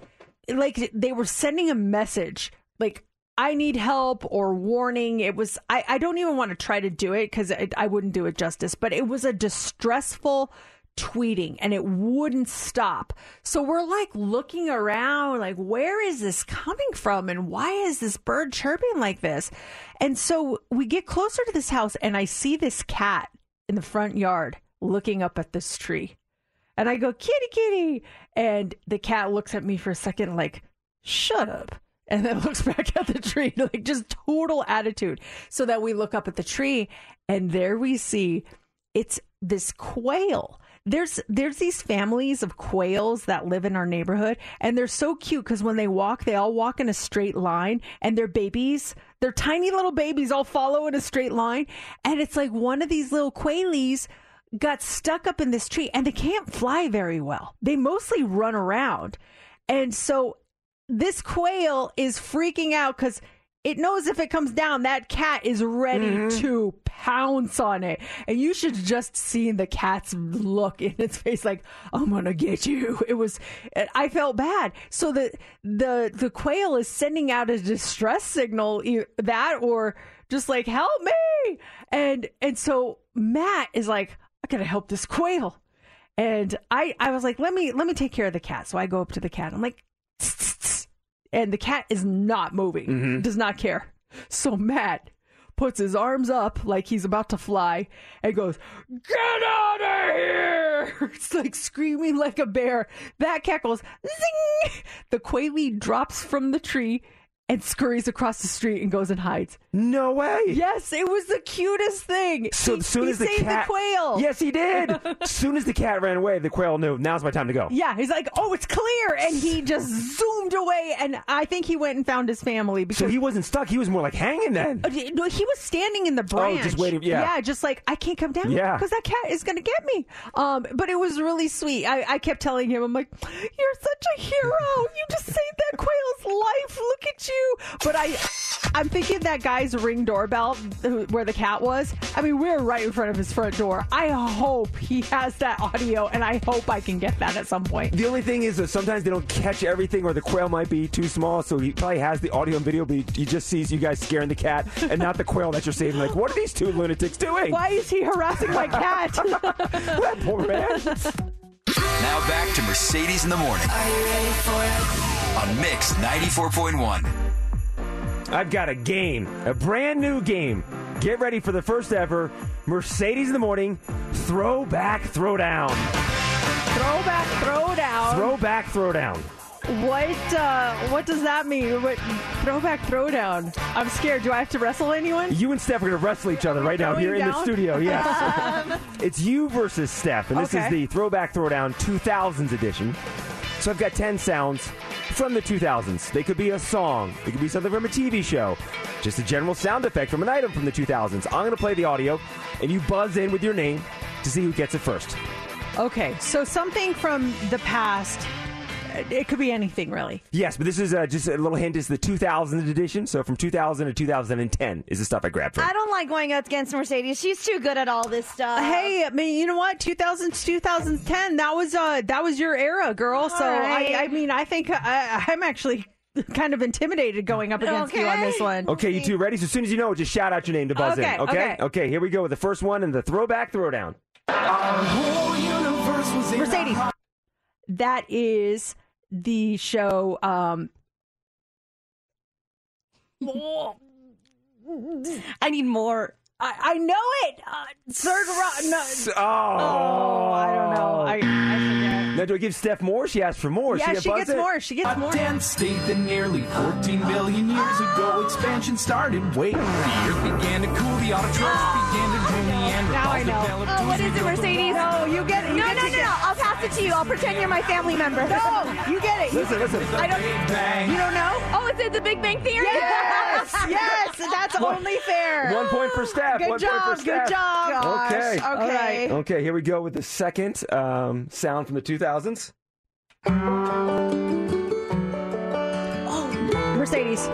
like they were sending a message like I need help or warning. It was, I, I don't even want to try to do it because I wouldn't do it justice, but it was a distressful tweeting and it wouldn't stop. So we're like looking around, like, where is this coming from? And why is this bird chirping like this? And so we get closer to this house and I see this cat in the front yard looking up at this tree. And I go, kitty, kitty. And the cat looks at me for a second, like, shut up. And then [laughs] looks back at the tree, [laughs] like just total attitude. So that we look up at the tree and there we see it's this quail. There's there's these families of quails that live in our neighborhood and they're so cute because when they walk, they all walk in a straight line and their babies, their tiny little babies all follow in a straight line. And it's like one of these little quailies got stuck up in this tree and they can't fly very well. They mostly run around. And so this quail is freaking out because it knows if it comes down, that cat is ready mm-hmm. to pounce on it. And you should just see the cat's look in its face, like, I'm gonna get you. [laughs] It was, I felt bad. So the, the, the quail is sending out a distress signal, that or just like, help me. And, and so Matt is like, I gotta help this quail. And I, I was like, let me, let me take care of the cat. So I go up to the cat. I'm like, and the cat is not moving, mm-hmm. does not care. So Matt puts his arms up like he's about to fly and goes, Get out of here! [laughs] It's like screaming like a bear. That cat goes, Zing! The quailie drops from the tree and scurries across the street and goes and hides. No way. Yes, it was the cutest thing. So He- soon he as the saved cat, the quail. yes, he did. [laughs] soon as the cat ran away, the quail knew now's my time to go. Yeah, he's like, oh, it's clear, and he just zoomed away, and I think he went and found his family because So he wasn't stuck. He was more like hanging then. Uh, no, he was standing in the branch. Oh, just waiting- yeah. yeah, just like I can't come down. Yeah. because that cat is gonna get me. Um, but it was really sweet. I, I kept telling him, I'm like, you're such a hero. You just saved that quail's life. Look at you. But I, I'm thinking that guy's ring doorbell who- where the cat was. I mean, we're right in front of his front door. I hope he has that audio, and I hope I can get that at some point. The only thing is that sometimes they don't catch everything, or the quail might be too small. So he probably has the audio and video, but he, he just sees you guys scaring the cat, and not the quail that you're saving. Like, what are these two lunatics doing? Why is he harassing my cat? [laughs] that poor man. Now back to Mercedes in the morning. Are you ready for it? On Mix 94.1. I've got a game, a brand new game. Get ready for the first ever Mercedes in the morning throwback throwdown. Throwback throwdown. Throwback throwdown. What uh, what does that mean? What throwback throwdown? I'm scared. Do I have to wrestle anyone? You and Steph are going to wrestle each other right now Throwing here in the down? studio. [laughs] Yes. it's you versus Steph, and this Okay. is the Throwback Throwdown 2000s edition. So I've got 10 sounds from the 2000s. They could be a song, they could be something from a TV show, just a general sound effect from an item from the 2000s. I'm going to play the audio, and you buzz in with your name to see who gets it first. Okay, so something from the past. It could be anything, really. Yes, but this is uh, just a little hint. It's the 2000 edition, so from 2000 to 2010 is the stuff I grabbed from. I don't like going up against Mercedes. She's too good at all this stuff. Hey, I mean, you know what? 2000 to 2010. That was uh, that was your era, girl. so right. I, I mean, I think I, I'm actually [laughs] kind of intimidated going up against you on this one. Okay, you two ready? So as soon as you know just shout out your name to buzz Okay, in. Okay? okay. here we go with the first one and the throwback throwdown. Mercedes. That is the show. Um, [laughs] I need more. I, I know it. Uh, third round. No. Oh. I don't know. I, I forget. Now, do I give Steph more? She asked for more. Yeah, get she gets in? more. She gets more. A dense state that nearly 14 billion years ago expansion started. Wait, the earth began to cool, the autotrophs began to drool, Neanderthals Now I know. Oh, what is it, Mercedes? No, you get it. You no, get no, no, get- no. I'll pass it to you. I'll pretend you're my family member. No, you get it. You- Listen, listen. I don't. You don't know? Oh, is it the Big Bang Theory? Yes, yes, that's only fair. One point for Steph. Good One job. point for Good job. Gosh, Okay. Okay. Okay, here we go with the second um, sound from the 2000s. Oh, Mercedes.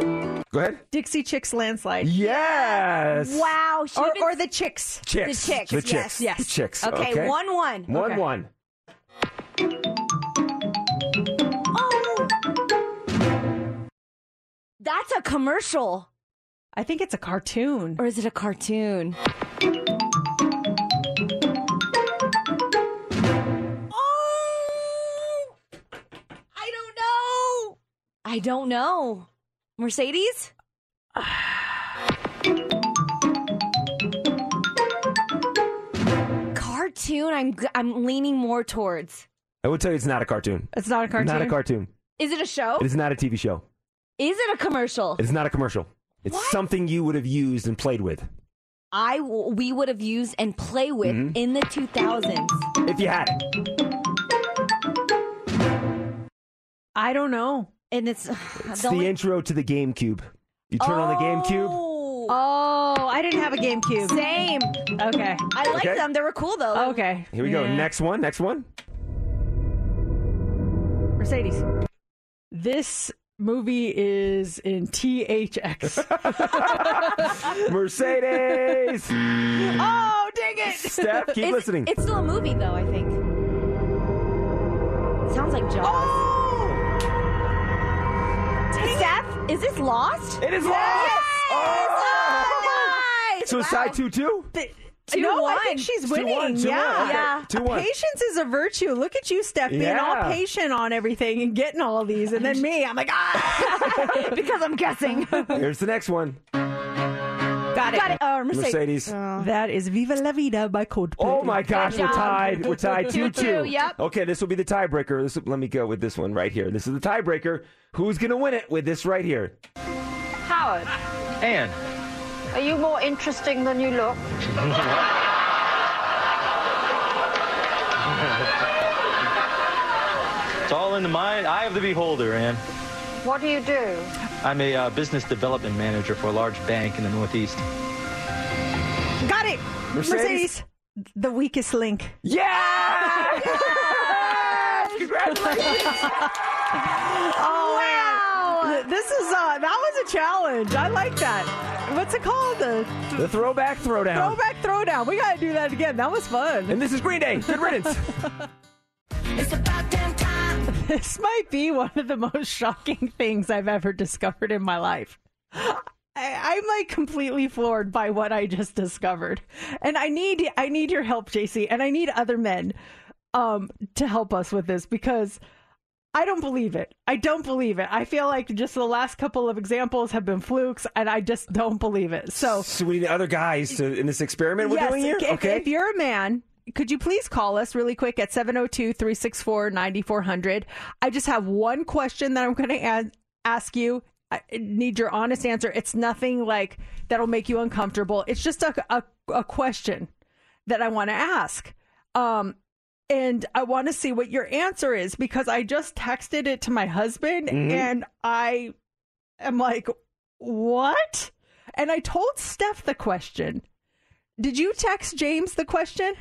Go ahead. Dixie Chicks landslide. Yes. Wow. Or, even- or the chicks. Chicks. The chicks. The yes. chicks. Yes. The chicks. Okay, Okay. one one. One Okay. one. Oh. That's a commercial. I think it's a cartoon. Or is it a cartoon? Oh! I don't know. I don't know. Mercedes? [sighs] cartoon I'm g- I'm leaning more towards. I will tell you it's not a cartoon. It's not a cartoon. Not a cartoon. Is it a show? It is not a TV show. Is it a commercial? It is not a commercial. It's something you would have used and played with I w- we would have used and play with Mhm. in the 2000s. if you had it. I don't know. And it's [sighs] It's the the only- intro to the GameCube. You turn on the GameCube. Oh, Oh, I didn't have a GameCube. same. Okay. I like Okay. them. They were cool though. Okay. Here we go. Next one. Next one. Mercedes. This movie is in THX. [laughs] Mercedes. oh, dang it. Steph, keep It's- listening. It's still a movie though. I think. Sounds like Jaws. Oh! Steph, is this Lost? It is Yes! lost. Oh, oh nice. So Wow. side two two. Two no, one. I think she's winning. one, two yeah. one. Yeah. Two one. Patience is a virtue. Look at you, Steph, being Yeah. all patient on everything and getting all of these. And then me, I'm like, ah. [laughs] because I'm guessing. [laughs] Here's the next one. Got it. Got it. Uh, Mercedes. Mercedes. That is Viva La Vida by Coldplay. Oh my gosh, we're tied. We're tied [laughs] 2 2. 2-2, yep. Okay, this will be the tiebreaker. This let me go with this one right here. This is the tiebreaker. Who's going to win it with this right here? Howard, Anne. Are you more interesting than you look? It's all in the mind, eye of the beholder, Ann. What do you do? I'm a uh, business development manager for a large bank in the Northeast. Got it. Mercedes? The weakest link. Yeah! [laughs] Congratulations! [laughs] Oh, Wow. This is uh, that was a challenge. I like that. What's it called? The The throwback throwdown. throwback throwdown. We gotta do that again. That was fun. And this is Green Day. Good riddance. [laughs] it's about damn time. This might be one of the most shocking things I've ever discovered in my life. I, I'm like completely floored by what I just discovered, and I need I need your help, JC, and I need other men um, to help us with this because I don't believe it. I don't believe it. I feel like just the last couple of examples have been flukes, and I just don't believe it. So so we need other guys to, in this experiment we're yes, doing here? If, okay. if you're a man, could you please call us really quick at 702 364 9400? I just have one question that I'm going to ask you. I need your honest answer. It's nothing like that'll make you uncomfortable. It's just a, a, a question that I want to ask. Um, and I want to see what your answer is because I just texted it to my husband Mhm. and I am like, what? And I told Steph the question. Did you text James the question?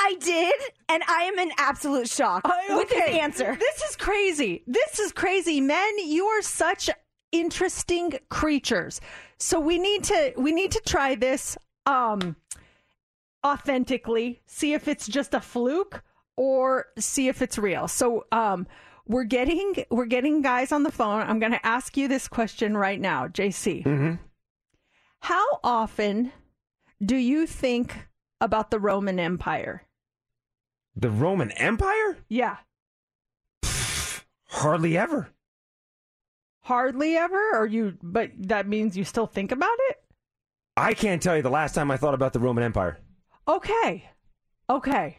I did, and I am in absolute shock with his answer. This is crazy. This is crazy. Men, you are such interesting creatures. So we need to we need to try this um authentically, see if it's just a fluke or see if it's real. So um we're getting we're getting guys on the phone. I'm going to ask you this question right now, JC. Mm-hmm. How often do you think about the Roman Empire? The Roman Empire? Yeah. Hardly ever. Hardly ever or you but that means you still think about it? I can't tell you the last time I thought about the Roman Empire. Okay. Okay.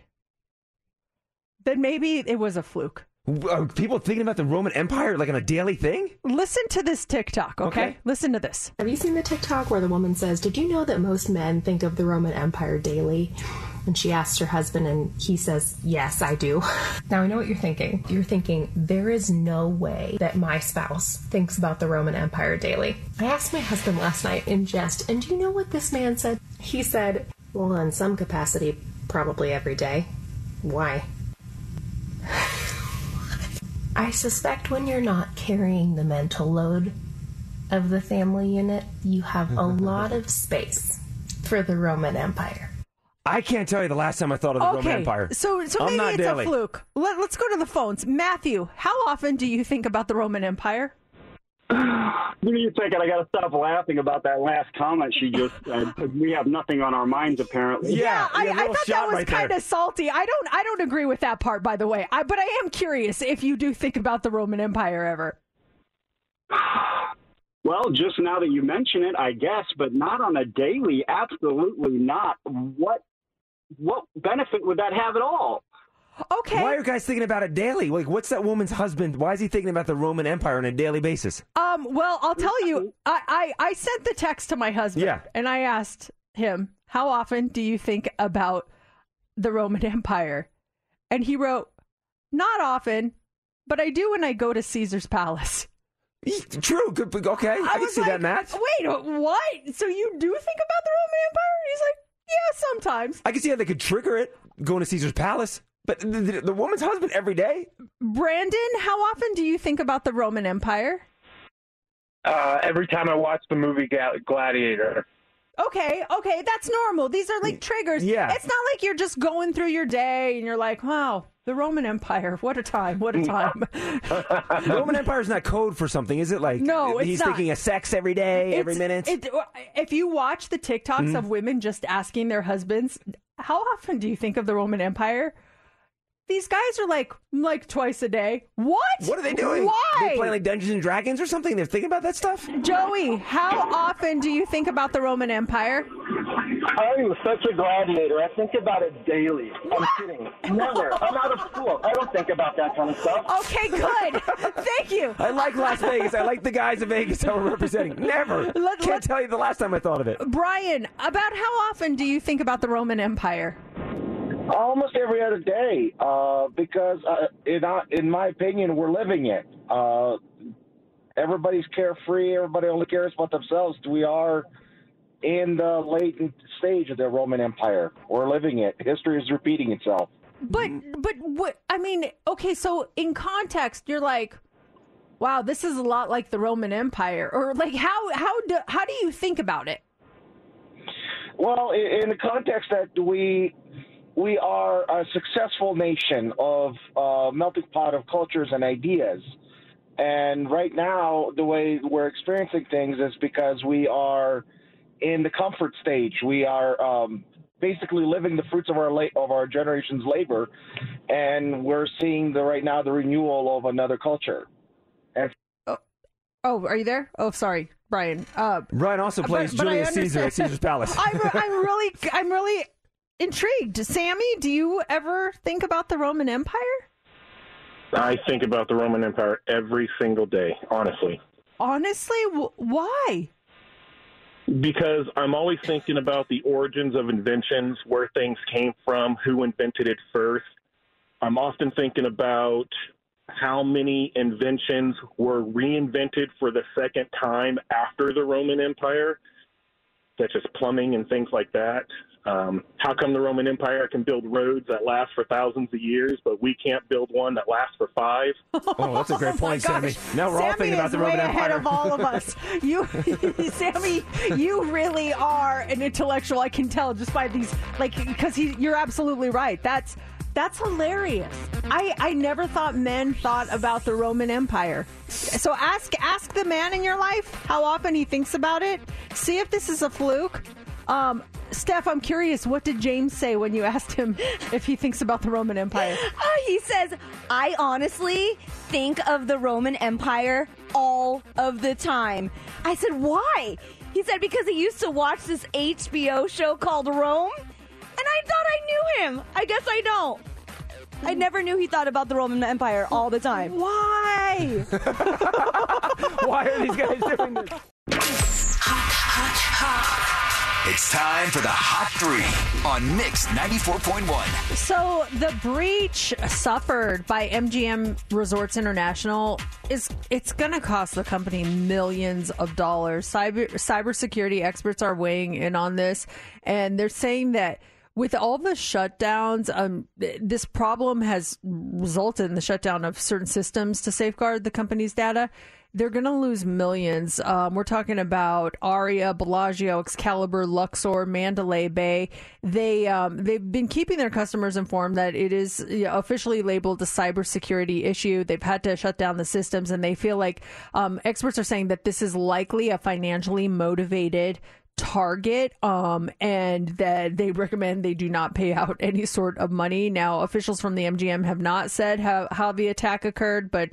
Then maybe it was a fluke. Are people thinking about the Roman Empire like on a daily thing? Listen to this TikTok, okay? Okay. Listen to this. Have you seen the TikTok where the woman says, Did you know that most men think of the Roman Empire daily? And she asks her husband, and he says, Yes, I do. [laughs] Now I know what you're thinking. You're thinking, There is no way that my spouse thinks about the Roman Empire daily. I asked my husband last night in jest, and do you know what this man said? He said, Well, in some capacity, probably every day. Why? [laughs] I suspect when you're not carrying the mental load of the family unit, you have a [laughs] lot of space for the Roman Empire. I can't tell you the last time I thought of the okay. Roman Empire. So so maybe it's daily. a fluke. Let, let's go to the phones. Matthew, how often do you think about the Roman Empire? Give me a second. I got to stop laughing about that last comment she just said. 'cause We have nothing on our minds, apparently. Yeah, I, I thought that was kind of salty. I don't I don't agree with that part by the way. I but I am curious if you do think about the Roman Empire ever. [sighs] Well, just now that you mention it, I guess, but not on a daily. Absolutely not. What what benefit would that have at all? Okay. Why are you guys thinking about it daily? Like, what's that woman's husband? Why is he thinking about the Roman Empire on a daily basis? Um, well, I'll tell you, [laughs] I, I, I sent the text to my husband Yeah. and I asked him, How often do you think about the Roman [laughs] Empire? And he wrote, Not often, but I do when I go to Caesar's Palace. True. Good. Okay. I, can see like, that, Matt. Wait, what? So you do think about the Roman Empire? He's like, Yeah, sometimes. I can see how they could trigger it going to Caesar's Palace. But the, the, the woman's husband every day? Brandon, how often do you think about the Roman Empire? Uh, every time I watch the movie Ga- Gladiator. Okay, okay, that's normal. These are like triggers. Yeah. It's not like you're just going through your day and you're like, wow, the Roman Empire, what a time, what a time. the Roman Empire is not code for something, is it? Like, No, it's he's not. thinking of sex every day, every minute. It, if you watch the TikToks Mhm. of women just asking their husbands, how often do you think of the Roman Empire? These guys are like, like twice a day. What? What are they doing? Why? They playing like Dungeons and Dragons or something? They're thinking about that stuff? Joey, how often do you think about the Roman Empire? I'm such a gladiator. I think about it daily. I'm kidding. Never. I'm out of school. I don't think about that kind of stuff. Okay, good. [laughs] Thank you. I like Las Vegas. I like the guys in Vegas that we're representing. Never. Let- Can't tell you the last time I thought of it. Brian, about how often do you think about the Roman Empire? Almost every other day, uh, because uh, in uh, in my opinion, we're living it. Uh, everybody's carefree. Everybody only cares about themselves. We are in the latent stage of the Roman Empire. We're living it. History is repeating itself. But but what I mean, okay, so in context, you're like, Wow, this is a lot like the Roman Empire, or like how how do how do you think about it? Well, in the context that we we are a successful nation of uh, melting pot of cultures and ideas, and right now the way we're experiencing things is because we are in the comfort stage. We are um, basically living the fruits of our la- of our generation's labor, and we're seeing the right now the renewal of another culture. And Oh, are you there? Oh, sorry, Brian. Uh, Brian also plays but I Julius Caesar at Caesar's Palace. [laughs] I'm, I'm really, I'm really intrigued. Sammy, do you ever think about the Roman Empire? I think about the Roman Empire every single day, honestly, Honestly, wh- why? because I'm always thinking about the origins of inventions, where things came from, who invented it first. I'm often thinking about how many inventions were reinvented for the second time after the Roman Empire, such as plumbing and things like that. Um, how come the Roman Empire can build roads that last for thousands of years, but we can't build one that lasts for five? [laughs] Oh, that's a great [laughs] point, Sammy. Now we're all Sammy thinking about is the way Roman ahead of all of us. [laughs] You, Sammy, you really are an intellectual. I can tell just by these, like, because you're absolutely right. That's that's hilarious. I I never thought men thought about the Roman Empire. So ask ask the man in your life how often he thinks about it. See if this is a fluke. Um, Steph, I'm curious. What did James say when you [laughs] asked him if he thinks about the Roman Empire? Uh, he says, I honestly think of the Roman Empire all of the time. I said, why? He said, because he used to watch this HBO show called Rome, I thought I knew him. I guess I don't. I never knew he thought about the Roman Empire all the time. Why? [laughs] Why are these guys doing this? It's time for the Hot Three on Mix 94.1. So the breach suffered by MGM Resorts International is it's going to cost the company millions of dollars. Cyber cybersecurity experts are weighing in on this, and they're saying that with all the shutdowns, um, this problem has resulted in the shutdown of certain systems to safeguard the company's data. They're going to lose millions. Um, we're talking about Aria, Bellagio, Excalibur, Luxor, Mandalay Bay. They um, they've been keeping their customers informed that it is officially labeled a cybersecurity issue. They've had to shut down the systems, and they feel like um, experts are saying that this is likely a financially motivated target um and that they recommend they do not pay out any sort of money. Now officials from the mgm have not said how how the attack occurred but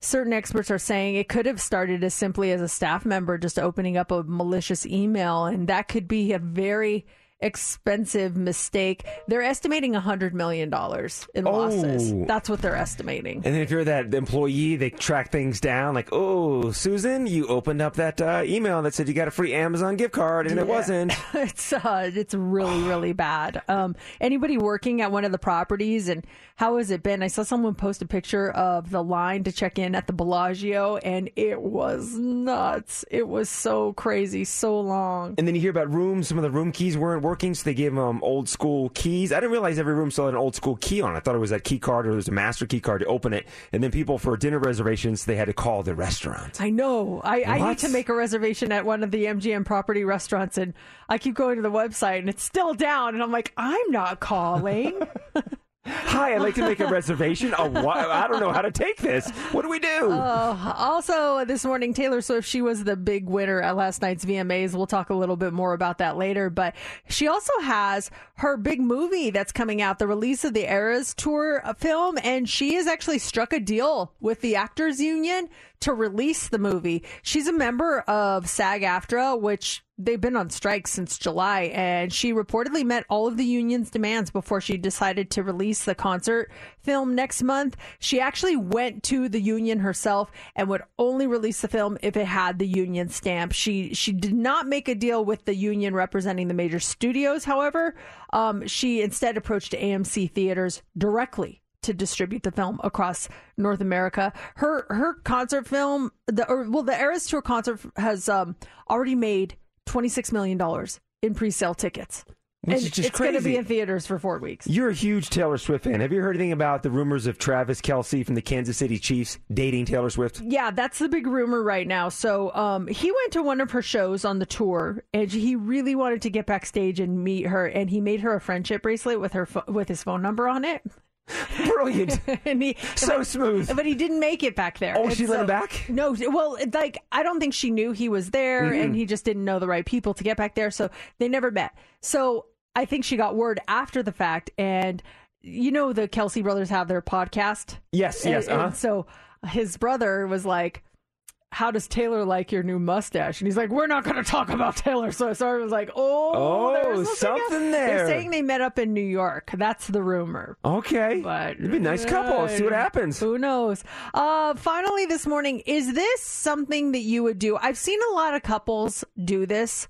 certain experts are saying it could have started as simply as a staff member just opening up a malicious email and that could be a very expensive mistake they're estimating a hundred million dollars in losses Oh. that's what they're estimating And then if you're that employee, they track things down. Like, oh, Susan, you opened up that uh, email that said you got a free Amazon gift card, and it [laughs] wasn't. it's uh, it's really really bad. Um, anybody working at one of the properties and how has it been? I saw someone post a picture of the line to check in at the Bellagio, and it was nuts. It was so crazy, so long. And then you hear about rooms. Some of the room keys weren't working, so they gave them old school keys. I didn't realize every room still had an old school key on it. I thought it was that key card or there was a master key card to open it. And then people for dinner reservations, they had to call the restaurant. I know. I, I need to make a reservation at one of the MGM property restaurants, and I keep going to the website, and it's still down. And I'm like, I'm not calling. [laughs] Hi, I'd like to make a reservation. Wha- I don't know how to take this. What do we do? Uh, also, this morning, Taylor Swift, she was the big winner at last night's VMAs. We'll talk a little bit more about that later. But she also has her big movie that's coming out, the release of the Eras Tour uh, film. And she has actually struck a deal with the Actors Union to release the movie. She's a member of SAG AFTRA, which they've been on strike since July, and she reportedly met all of the union's demands before she decided to release the concert film next month. She actually went to the union herself and would only release the film if it had the union stamp. She she did not make a deal with the union representing the major studios. However, um, she instead approached AMC theaters directly to distribute the film across North America. Her her concert film, the or, well, the Eras Tour concert has um, already made twenty six million dollars in pre sale tickets. Which and is just it's going to be in theaters for four weeks. You're a huge Taylor Swift fan. Have you heard anything about the rumors of Travis Kelce from the Kansas City Chiefs dating Taylor Swift? Yeah, that's the big rumor right now. So um, he went to one of her shows on the tour, and he really wanted to get backstage and meet her. And he made her a friendship bracelet with her pho- with his phone number on it. [laughs] Brilliant. [laughs] and he, So smooth. But he didn't make it back there. Oh, And she let him back? No, well, like I don't think she knew he was there, Mhm. and he just didn't know the right people to get back there. So they never met. So I think she got word after the fact, and you know the Kelce brothers have their podcast. Yes, And- yes, uh-huh. so his brother was like, "How does Taylor like your new mustache?" And he's like, "We're not going to talk about Taylor." So Sarah was like, "Oh, Oh, there's something there. They're saying they met up in New York. That's the rumor. Okay. But It'd be a nice couple. See what happens. Who knows? Uh, finally, this morning, is this something that you would do? I've seen a lot of couples do this,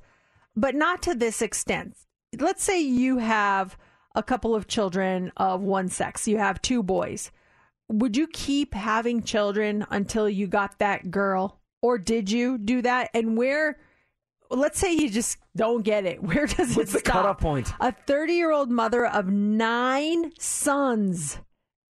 but not to this extent. Let's say you have a couple of children of one sex. You have two boys. Would you keep having children until you got that girl, or did you do that? And where? Let's say you just don't get it. [laughs] Where does What's it the stop? cutoff point? A 30 year old mother of nine sons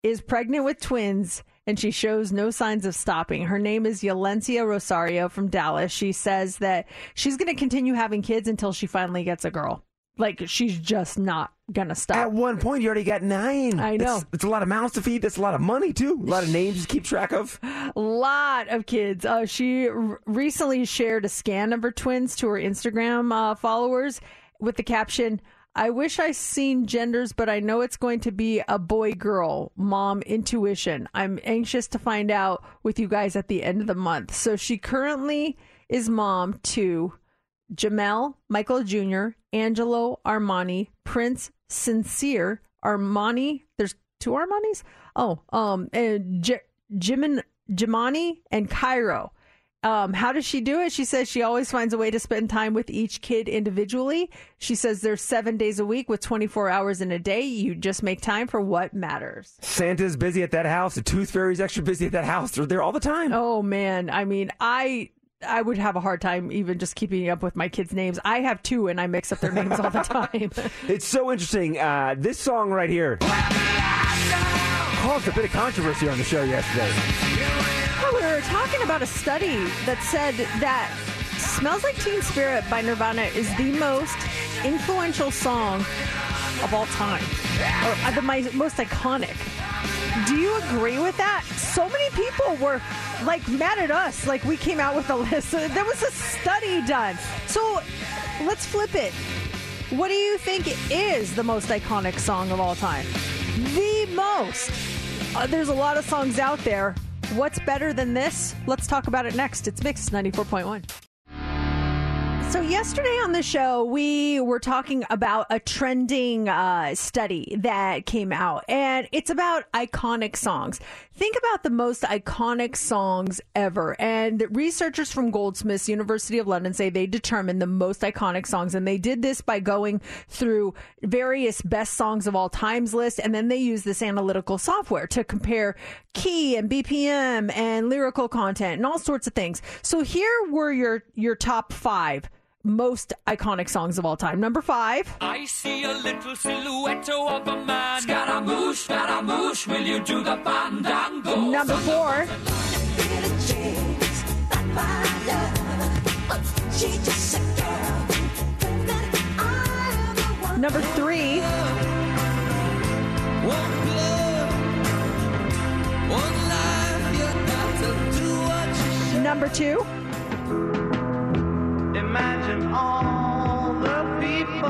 is pregnant with twins and she shows no signs of stopping. Her name is Yalencia Rosario from Dallas. She says that she's going to continue having kids until she finally gets a girl. Like she's just not to stop. At one point, you already got nine. I know. That's, it's a lot of mouths to feed. That's a lot of money, too. A lot of names to keep track of. A [laughs] lot of kids. Uh, she r- recently shared a scan of her twins to her Instagram uh, followers with the caption, I wish I seen genders, but I know it's going to be a boy girl, mom intuition. I'm anxious to find out with you guys at the end of the month. So she currently is mom to Jamel, Michael Jr., Angelo Armani, Prince Sincere Armani. There's two Armanis? Oh, um, and J- Jimin, Jimani and Cairo. Um, how does she do it? She says she always finds a way to spend time with each kid individually. She says there's seven days a week with 24 hours in a day. You just make time for what matters. Santa's busy at that house. The Tooth Fairy's extra busy at that house. They're there all the time. Oh man, I mean, I I would have a hard time even just keeping up with my kids' names. I have two, and I mix up their names all the time. [laughs] It's so interesting. Uh, this song right here caused a bit of controversy on the show yesterday. Well, we were talking about a study that said that Smells Like Teen Spirit by Nirvana is the most influential song of all time, or uh, the my, most iconic. Do you agree with that? So many people were like mad at us, like we came out with a [laughs] list. There was a study done. So let's flip it. What do you think is the most iconic song of all time? The most. Uh, there's a lot of songs out there. What's better than this? Let's talk about it next. It's Mix 94.1. So, yesterday on the show, we were talking about a trending uh, study that came out, and it's about iconic songs. Think about the most iconic songs ever. And researchers from Goldsmiths, University of London, say they determined the most iconic songs, and they did this by going through various best songs of all times lists, and then they use this analytical software to compare key and BPM and lyrical content and all sorts of things. So, here were your your top five most iconic songs of all time. Number five. I see a little silhouette of a man. Scaramouche, Scaramouche, will you do the fandango? Number four. Number three. Number two. Imagine all the people.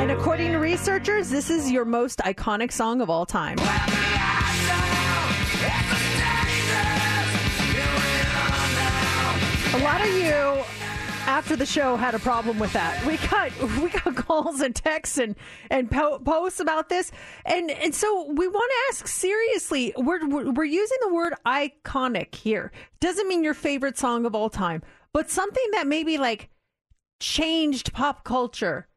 And according to researchers, this is your most iconic song of all time. A lot of you after the show had a problem with that. We got [laughs] we got calls and texts and and po- posts about this, and and so we want to ask seriously. We're we're using the word iconic here. Doesn't mean your favorite song of all time, but something that maybe like changed pop culture.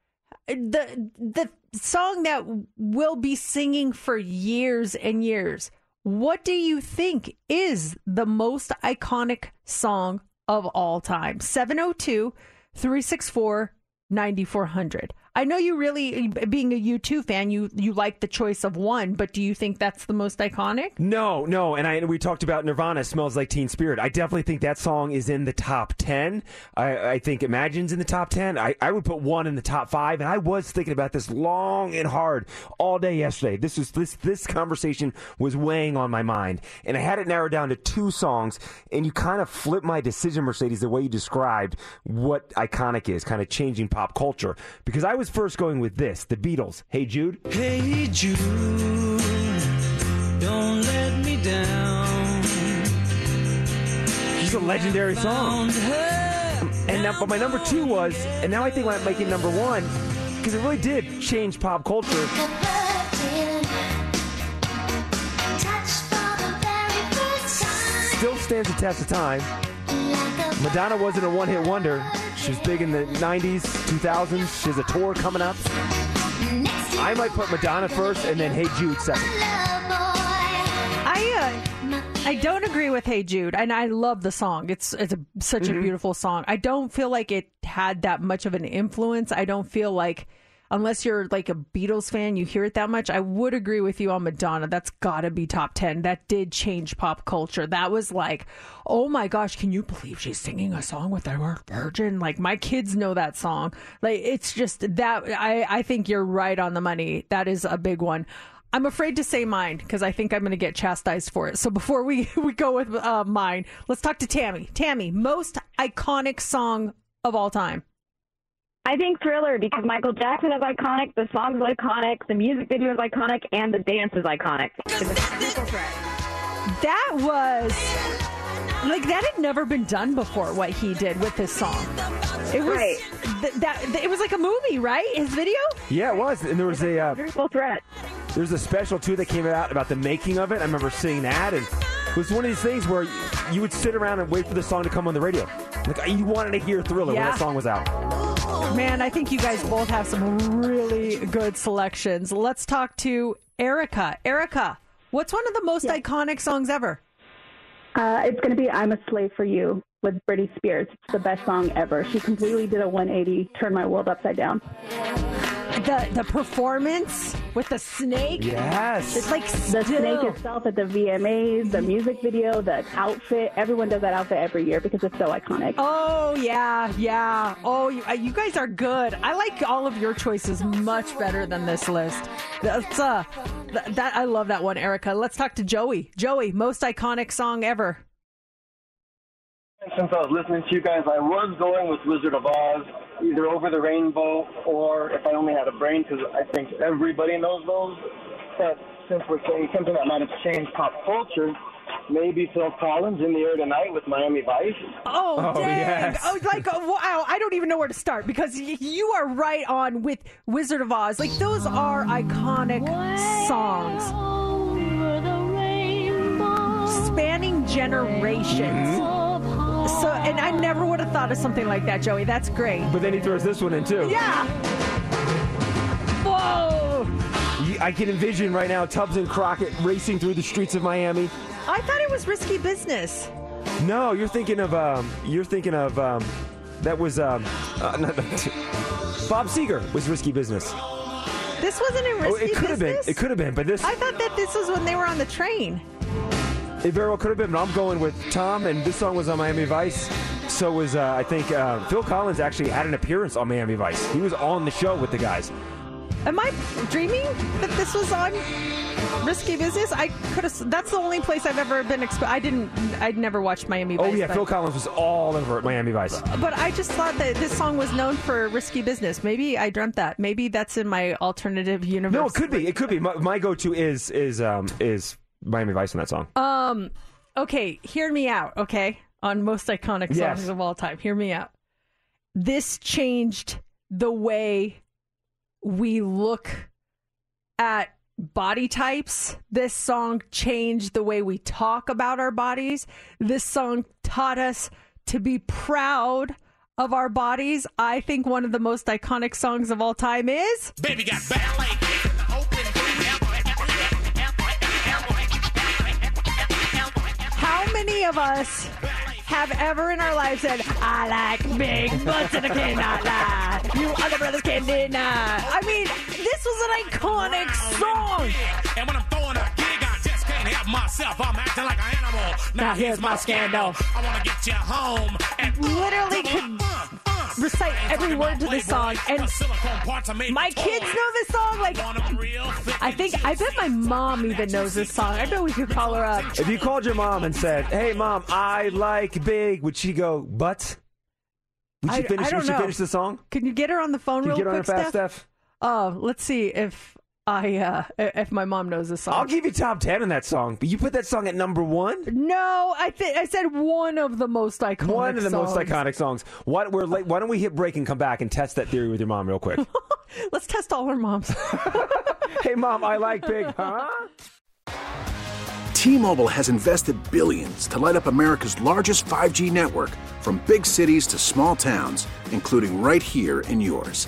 The the song that we'll be singing for years and years. What do you think is the most iconic song of all time? 702 364 9400. I know you really, being a U2 fan, you, you like the choice of one, but do you think that's the most iconic? No, no, and I we talked about Nirvana smells like Teen Spirit. I definitely think that song is in the top ten. I, I think Imagine's in the top ten. I, I would put one in the top five, and I was thinking about this long and hard all day yesterday. This was this this conversation was weighing on my mind, and I had it narrowed down to two songs. And you kind of flipped my decision, Mercedes, the way you described what iconic is, kind of changing pop culture. Because I was first going with this, the Beatles. Hey Jude. Hey Jude, don't let me down. It's a legendary song. And now, but my number two was, and now I think I'm making number one, because it really did change pop culture. Still stands the test of time. Madonna wasn't a one-hit wonder. She was big in the '90s, 2000s. She has a tour coming up. I might put Madonna first, and then Hey Jude second. I uh, I don't agree with Hey Jude, and I love the song. It's it's a, such a beautiful song. I don't feel like it had that much of an influence. I don't feel like unless you're like a Beatles fan, you hear it that much. I would agree with you on Madonna. That's got to be top 10. That did change pop culture. That was like, oh my gosh, can you believe she's singing a song with the word virgin? Like my kids know that song. Like it's just that I I think you're right on the money. That is a big one. I'm afraid to say mine because I think I'm going to get chastised for it. So before we, [laughs] we go with uh, mine, let's talk to Tammy. Tammy, most iconic song of all time. I think Thriller because Michael Jackson is iconic, the song is iconic, the music video is iconic, and the dance is iconic. That was like that had never been done before. What he did with this song, it was Right. th- that th- it was like a movie, right? His video. Yeah, it was, and there was a uh, Triple threat. There's a special too that came out about the making of it. I remember seeing that, and it was one of these things where you, you would sit around and wait for the song to come on the radio. Like you wanted to hear Thriller when Yeah. that song was out. Man, I think you guys both have some really good selections. Let's talk to Erica. Erica, what's one of the most iconic songs ever? Uh, it's going to be I'm a Slave for You with Britney Spears. It's the best song ever. She completely did a 180, turned my world upside down. The the performance with the snake. Yes. It's like The still- snake itself at the VMAs, the music video, the outfit. Everyone does that outfit every year because it's so iconic. Oh yeah, yeah. Oh, you, uh, you guys are good. I like all of your choices much better than this list. That's uh, th- that I love that one, Erica. Let's talk to Joey. Joey, most iconic song ever. Since I was listening to you guys, I was going with Wizard of Oz, either Over the Rainbow or If I Only Had a Brain, because I think everybody knows those. But since we're saying something that might have changed pop culture, maybe Phil Collins in the air tonight with Miami Vice. Oh, Oh, dang. yes. Oh, like, uh, wow. I don't even know where to start because y- you are right on with Wizard of Oz. Like, those are iconic songs. Spanning generations. So, and I never would have thought of something like that, Joey. That's great. But then he throws this one in too. Yeah. Whoa. I can envision right now Tubbs and Crockett racing through the streets of Miami. I thought it was risky business. No, you're thinking of um, you're thinking of um, that was um, uh, not- [laughs] Bob Seger was risky business. This wasn't in Oh, risky it could have been. It could have been, but this I thought that this was when they were on the train. It very well could have been, but I'm going with Tom, and this song was on Miami Vice. So was, uh, I think, uh, Phil Collins actually had an appearance on Miami Vice. He was on the show with the guys. Am I dreaming that this was on Risky Business? I could have. That's the only place I've ever been exposed. I didn't. I'd never watched Miami Vice. Oh, yeah, but, Phil Collins was all over at Miami Vice. But I just thought that this song was known for Risky Business. Maybe I dreamt that. Maybe that's in my alternative universe. No, it could be. It could be. My, my go-to is is um, is Miami Vice in that song. Um. Okay, hear me out. Okay, on most iconic songs Yes. of all time. Hear me out. This changed the way we look at body types. This song changed the way we talk about our bodies. This song taught us to be proud of our bodies. I think one of the most iconic songs of all time is Baby Got Back. Many of us have ever in our life said, I like big butts and I cannot lie. You other brothers can't deny. I mean, this was an iconic song. And when I'm throwing a gig, I just can't help myself. I'm acting like an animal. Now here's my scandal. I want to get you home. And Literally could recite every word to this song. And my kids know this song. Like, I think, I bet my mom even knows this song. I bet we could call her up. If you called your mom and said, "Hey, mom, I like big," would she go, "But"? Would she I- finish? I don't would she know. finish the song? Can you get her on the phone Can you real get her on quick, her fast, Steph? Steph? Oh, let's see if I uh if my mom knows this song. I'll give you top ten in that song, but you put that song at number one. No, I think I said one of the most iconic. One of the most songs. iconic songs. What we're late. Why don't we hit break and come back and test that theory with your mom real quick? [laughs] Let's test all our moms. [laughs] hey, mom, I like big, huh? [laughs] T-Mobile has invested billions to light up America's largest 5G network from big cities to small towns, including right here in yours.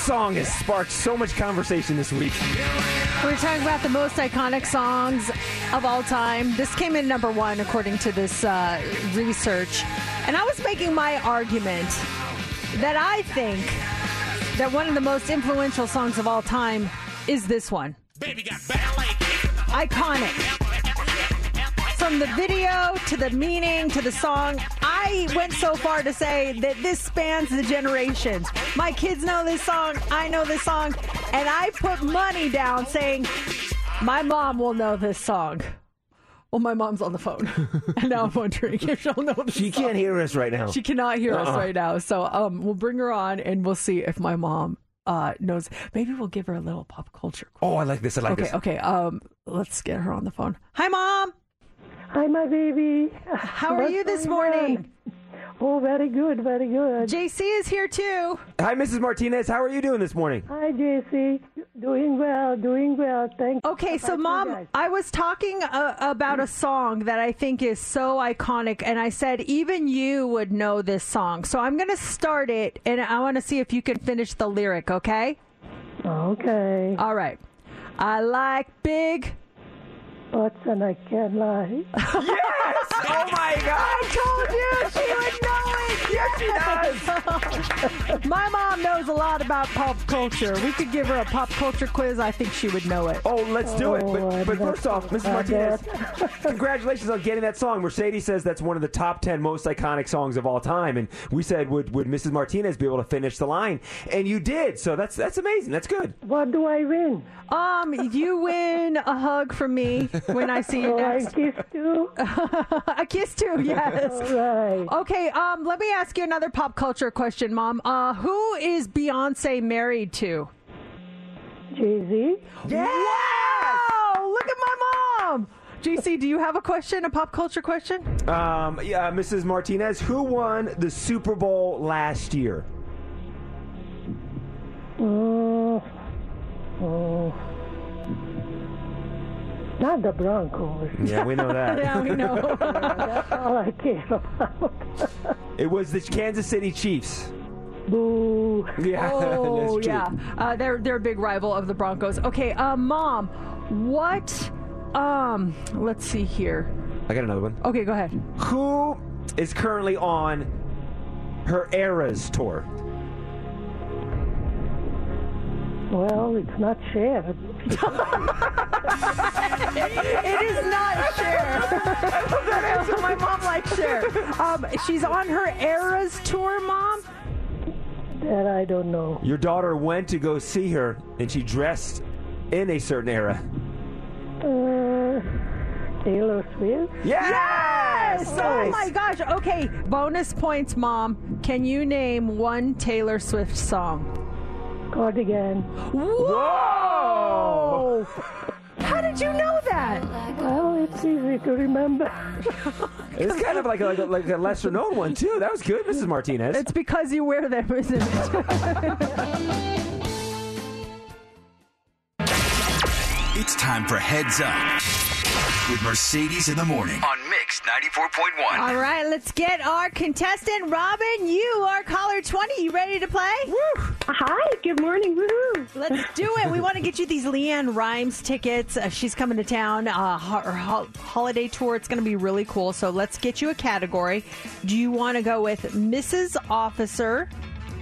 Song has sparked so much conversation this week. We're talking about the most iconic songs of all time. This came in number one according to this uh, research, and I was making my argument that I think that one of the most influential songs of all time is this one. Baby Got Back! Iconic. From the video to the meaning to the song, I went so far to say that this spans the generations. My kids know this song, I know this song, and I put money down saying my mom will know this song. Well, my mom's on the phone, [laughs] and now I'm wondering if she'll know this. She can't hear us right now. She cannot hear us Uh-uh. right now. So um, we'll bring her on, and we'll see if my mom uh, knows. Maybe we'll give her a little pop culture. Oh, I like this. I like okay, this. okay. Um, let's get her on the phone. Hi, mom. Hi, my baby. How are What's you this morning? on? Oh, very good, very good. JC is here too. Hi, Mrs. Martinez. How are you doing this morning? Hi, JC. Doing well, doing well. Thank you. Okay, so about mom. I was talking uh, about a song that I think is so iconic, and I said even you would know this song. So I'm going to start it, and I want to see if you can finish the lyric. Okay? Okay. All right. I like big. Butts and I can't lie. [laughs] Yes! Oh my God! I told you she would know it. Yes, she does. [laughs] My mom knows a lot about pop culture. We could give her a pop culture quiz. I think she would know it. Oh, let's do it. Oh, But, but first off, Mrs. Martinez, [laughs] congratulations on getting that song. Mercedes says that's one of the top 10 most iconic songs of all time. And we said, would, would Mrs. Martinez be able to finish the line? And you did. So that's that's amazing. That's good. What do I win? Um, you win a hug from me when I see you Oh, I next. kiss too. [laughs] a kiss too, [laughs] yes. All right. Okay, um, let me ask you another pop culture question, Mom. Uh, who is Beyonce married to? Jay Z. Wow! Look at my mom. JC, do you have a question, a pop culture question? Um, yeah, Mrs. Martinez, who won the Super Bowl last year? Oh, oh. Not the Broncos. Yeah, we know that. [laughs] yeah, we know. [laughs] That's all I care about. It was the Kansas City Chiefs. Boo. [laughs] Yeah, Oh yeah, uh, they're they're a big rival of the Broncos. Okay, uh, mom, what? Um, let's see here. I got another one. Okay, go ahead. Who is currently on her Eras tour? Well, it's not Cher. [laughs] it is not Cher. that answer. My mom likes Cher. Um, she's on her Eras tour, mom. That I don't know. Your daughter went to go see her, and she dressed in a certain era. Uh, Taylor Swift. Yes! yes! Oh Nice. my gosh. Okay, bonus points, mom. Can you name one Taylor Swift song? Cardigan. Whoa! How did you know that? Well, it's easy to remember. It's kind of like a, like a, like a lesser known one too. That was good, Mrs. Martinez. It's because you wear them, isn't it? It's time for Heads Up with Mercedes in the morning on Mix 94.1. All right, let's get our contestant, Robin. You are caller 20. You ready to play? Hi, good morning. Woohoo. Let's do it. We want to get you these LeAnn Rimes tickets. Uh, she's coming to town, uh, ho- her ho- holiday tour. It's going to be really cool. So let's get you a category. Do you want to go with Mrs. Officer,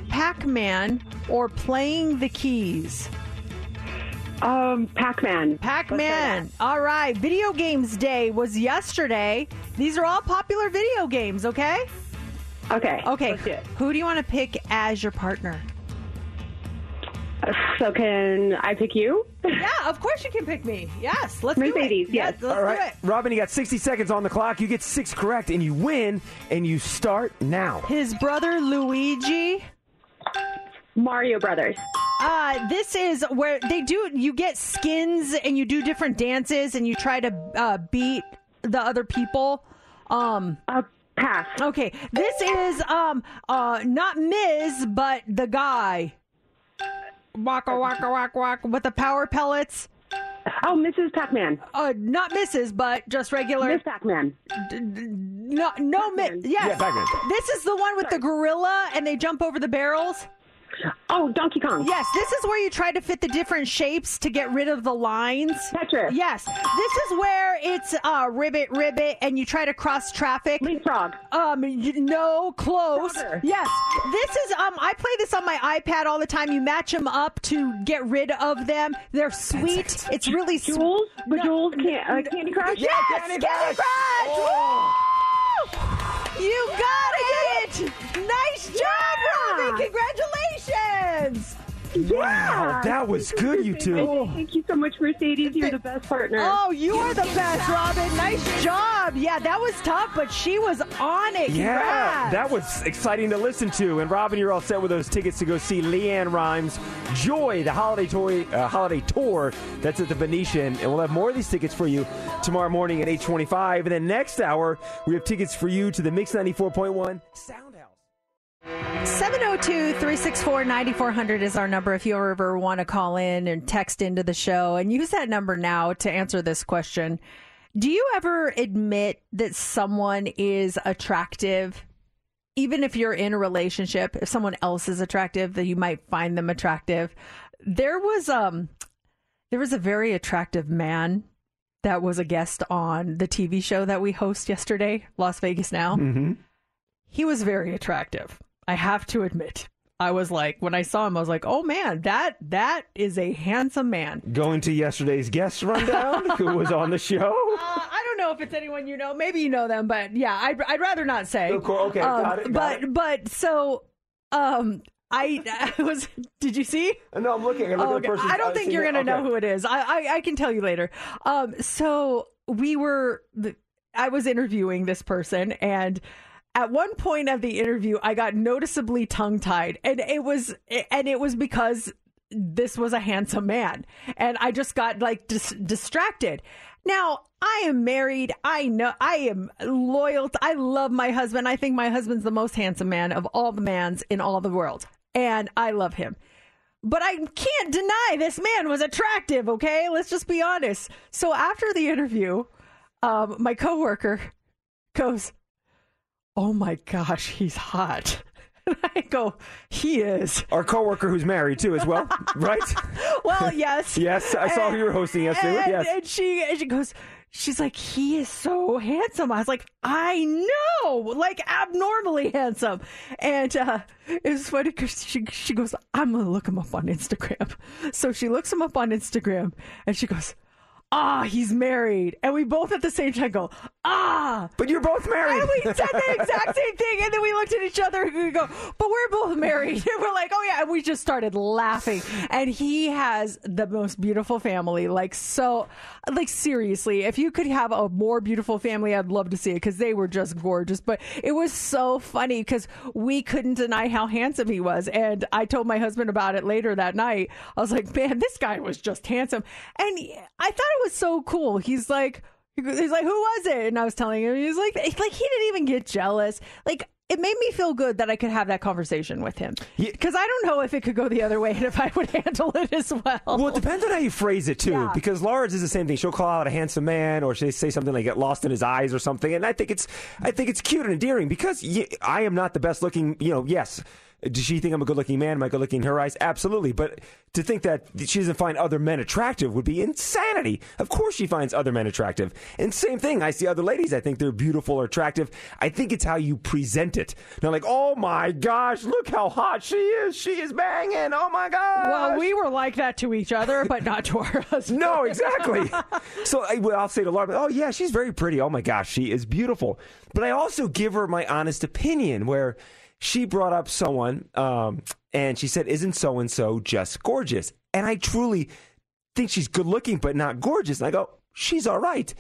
Pac Man, or Playing the Keys? Um, Pac-Man. Pac-Man. All right. Video Games Day was yesterday. These are all popular video games, okay? Okay. Okay. let's do it. Who do you want to pick as your partner? Uh, So can I pick you? [laughs] Yeah, of course you can pick me. Yes, let's do it. Mercedes, yes. let's All right, do it. Robin, you got 60 seconds on the clock. You get six correct, and you win, and you start now. His brother Luigi. Mario Brothers. Uh, this is where they do. You get skins and you do different dances and you try to uh, beat the other people. Um, uh, pass. Okay, this is um uh not Miz but the guy. Waka waka waka waka with the power pellets. Oh, Mrs. Pac-Man. Uh, not Mrs. but just regular. Miss Pac-Man. No, no, Miss. Yes. Yeah, Pac-Man. This is the one with the gorilla and they jump over the barrels. Oh, Donkey Kong. Yes, this is where you try to fit the different shapes to get rid of the lines. Tetris. Yes, this is where it's uh, ribbit, ribbit, and you try to cross traffic. Leapfrog. Um, you, no, close. Frogger. Yes, this is um. I play this on my iPad all the time. You match them up to get rid of them. They're sweet. It's really sweet. Jules? Bejeweled? Can- uh, Candy Crush? Yes, Yeah, Candy, Candy Crush. Crush. Woo! You got it! Nice job, Robin! Congratulations! Wow, that was good, you two. Thank you so much, Mercedes. You're the best partner. Oh, you are the best, Robin. Nice job. Yeah, that was tough, but she was on it. Yeah, that was exciting to listen to. And Robin, you're all set with those tickets to go see LeAnn Rimes Joy, the holiday toy, uh, holiday tour. That's at the Venetian, and we'll have more of these tickets for you tomorrow morning at 8:25. And then next hour, we have tickets for you to the Mix 94.1 Sound. 702 364 9400 is our number if you ever want to call in and text into the show. And use that number now to answer this question. Do you ever admit that someone is attractive? Even if you're in a relationship, if someone else is attractive, that you might find them attractive. There was um there was a very attractive man that was a guest on the TV show that we host yesterday, Las Vegas Now. Mm-hmm. He was very attractive. I have to admit. I was like, when I saw him, I was like, oh man, that that is a handsome man. Going to yesterday's guest rundown, [laughs] who was on the show. Uh, I don't know if it's anyone you know. Maybe you know them, but yeah, I'd, I'd rather not say. Of course, okay, Um, got it, got but it. but so, um, I, I [laughs] was. Did you see? No, I'm looking. I'm looking okay. I don't think you're gonna know who it is. I, I I can tell you later. Um, so we were. I was interviewing this person and. At one point of the interview, I got noticeably tongue tied, and it was and it was because this was a handsome man, and I just got like dis- distracted. Now I am married. I know I am loyal. To, I love my husband. I think my husband's the most handsome man of all the mans in all the world, and I love him. But I can't deny this man was attractive, okay? Let's just be honest. So after the interview, um, my coworker goes, Oh my gosh, he's hot. [laughs] And I go, he is. Our coworker who's married too, as well, [laughs] right? Well, yes. Yes, I saw who you were hosting yesterday And, yes. and she and she goes, she's like, he is so handsome. I was like, I know, like abnormally handsome. And uh, it was funny because she she goes, I'm gonna look him up on Instagram. [laughs] So she looks him up on Instagram, and she goes. Ah, he's married. And we both at the same time go, ah. But you're both married. And we said the exact same thing. And then we looked at each other and we go, but we're both married. [laughs] And we're like, oh yeah. And we just started laughing. And he has the most beautiful family. Like, so, like, seriously, if you could have a more beautiful family, I'd love to see it because they were just gorgeous. But it was so funny because we couldn't deny how handsome he was. And I told my husband about it later that night. I was like, man, this guy was just handsome. And I thought it was so cool. He's like, He's like, who was it? And I was telling him, he's like, like he didn't even get jealous. Like it made me feel good that I could have that conversation with him because I don't know if it could go the other way and if I would [laughs] handle it as well. Well, it depends on how you phrase it too, Yeah. because Laura's is the same thing. She'll call out a handsome man, or she'll say something like "get lost in his eyes" or something, and I think it's, I think it's cute and endearing because I am not the best looking. You know, yes. Does she think I'm a good looking man? Am I good looking in her eyes? Absolutely. But to think that she doesn't find other men attractive would be insanity. Of course she finds other men attractive. And same thing, I see other ladies, I think they're beautiful or attractive. I think it's how you present it. Not like, oh my gosh, look how hot she is. She is banging. Oh my gosh. Well, we were like that to each other, but not to our [laughs] husbands. No, [laughs] exactly. so I, well, I'll say to Laura, "Oh yeah, she's very pretty. Oh my gosh, she is beautiful." But I also give her my honest opinion, where she brought up someone, um, and she said, "Isn't so and so just gorgeous?" And I truly think she's good looking, but not gorgeous. And I go, "She's all right."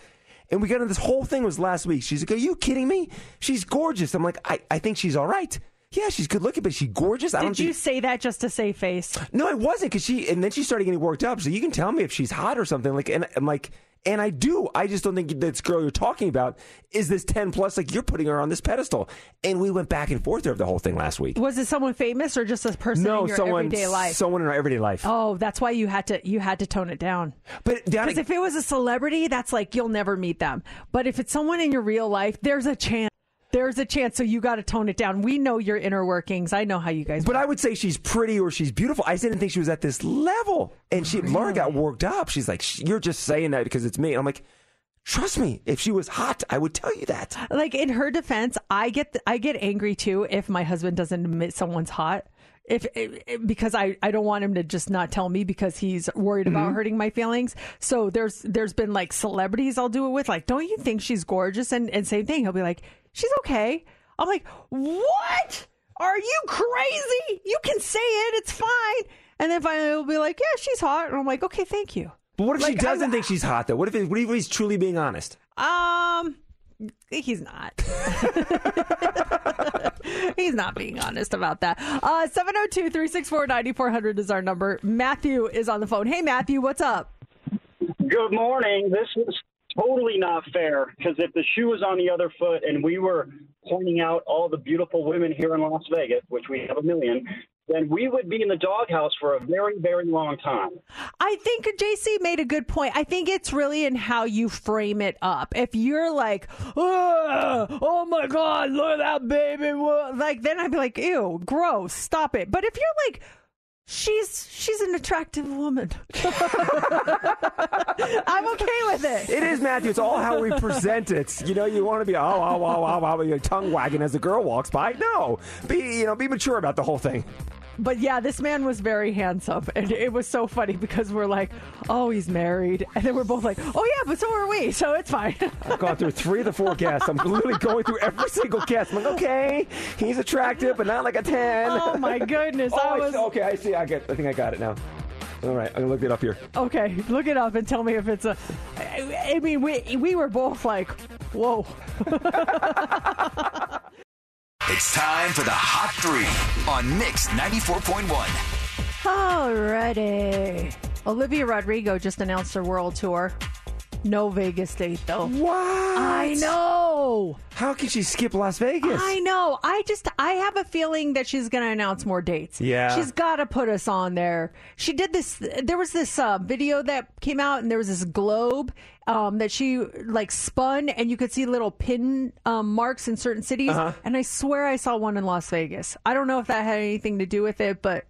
And we got into this whole thing was last week. She's like, "Are you kidding me? She's gorgeous." I'm like, "I, I think she's all right." Yeah, she's good looking, but she's gorgeous. I don't Did you think- say that just to save face? no, I wasn't because she, and then she started getting worked up. So you can tell me if she's hot or something. Like, and I'm like, and I do. I just don't think this girl you're talking about is this 10 plus. Like, you're putting her on this pedestal. And we went back and forth over the whole thing last week. Was it someone famous or just a person no, in your someone, everyday life? someone in our everyday life. Oh, that's why you had to you had to tone it down. But because if it was a celebrity, that's like you'll never meet them. But if it's someone in your real life, there's a chance. There's a chance. So you got to tone it down. We know your inner workings. I know how you guys. But I would say she's pretty or she's beautiful. I didn't think she was at this level. And she, Laura got worked up. She's like, "You're just saying that because it's me." And I'm like, trust me, if she was hot, I would tell you that. like in her defense, I get I get angry too if my husband doesn't admit someone's hot. If, if because I, I don't want him to just not tell me because he's worried about Mhm. hurting my feelings. So there's there's been like celebrities I'll do it with like don't you think she's gorgeous and and same thing he'll be like she's okay. I'm like what are you crazy? You can say it it's fine. And then finally he'll be like yeah she's hot and I'm like okay thank you. But what if she Like, I- doesn't think she's hot, though? What if, it, what if he's truly being honest? Um, he's not. [laughs] he's not being honest about that. Uh, 702 364 9400 is our number. Matthew is on the phone. Hey, Matthew, what's up? Good morning. This is totally not fair because if the shoe was on the other foot and we were pointing out all the beautiful women here in Las Vegas, which we have a million, then we would be in the doghouse for a very, very long time. I think JC made a good point. I think it's really in how you frame it up. If you're like, oh, oh my God, look at that baby. Like, then I'd be like, ew, gross, stop it. But if you're like, She's she's an attractive woman. [laughs] I'm okay with it. It is, Matthew. It's all how we present it. You know, you want to be, oh, oh, oh, oh, oh, oh your tongue wagging as the girl walks by. No. Be, you know, be mature about the whole thing. But yeah, this man was very handsome, and it was so funny because we're like, "Oh, he's married," and then we're both like, "Oh yeah, but so are we, so it's fine." I've gone through three of the four guests. I'm literally going through every single guest. I'm like, okay, he's attractive, but not like a 10. Oh, my goodness. oh, I was- Okay, I see. I get. I think I got it now. All right, I'm going to look it up here. okay, look it up and tell me if it's a. I mean, we we were both like, "Whoa." [laughs] It's time for the Hot Three on Mix 94.1. Alrighty. Olivia Rodrigo just announced her world tour. No Vegas date though. What? I know. How can she skip Las Vegas? I know. I just I have a feeling that she's going to announce more dates. Yeah. She's got to put us on there. She did this there was this uh, video that came out and there was this globe um, that she like spun and you could see little pin um, marks in certain cities Uh-huh. and I swear I saw one in Las Vegas. I don't know if that had anything to do with it, but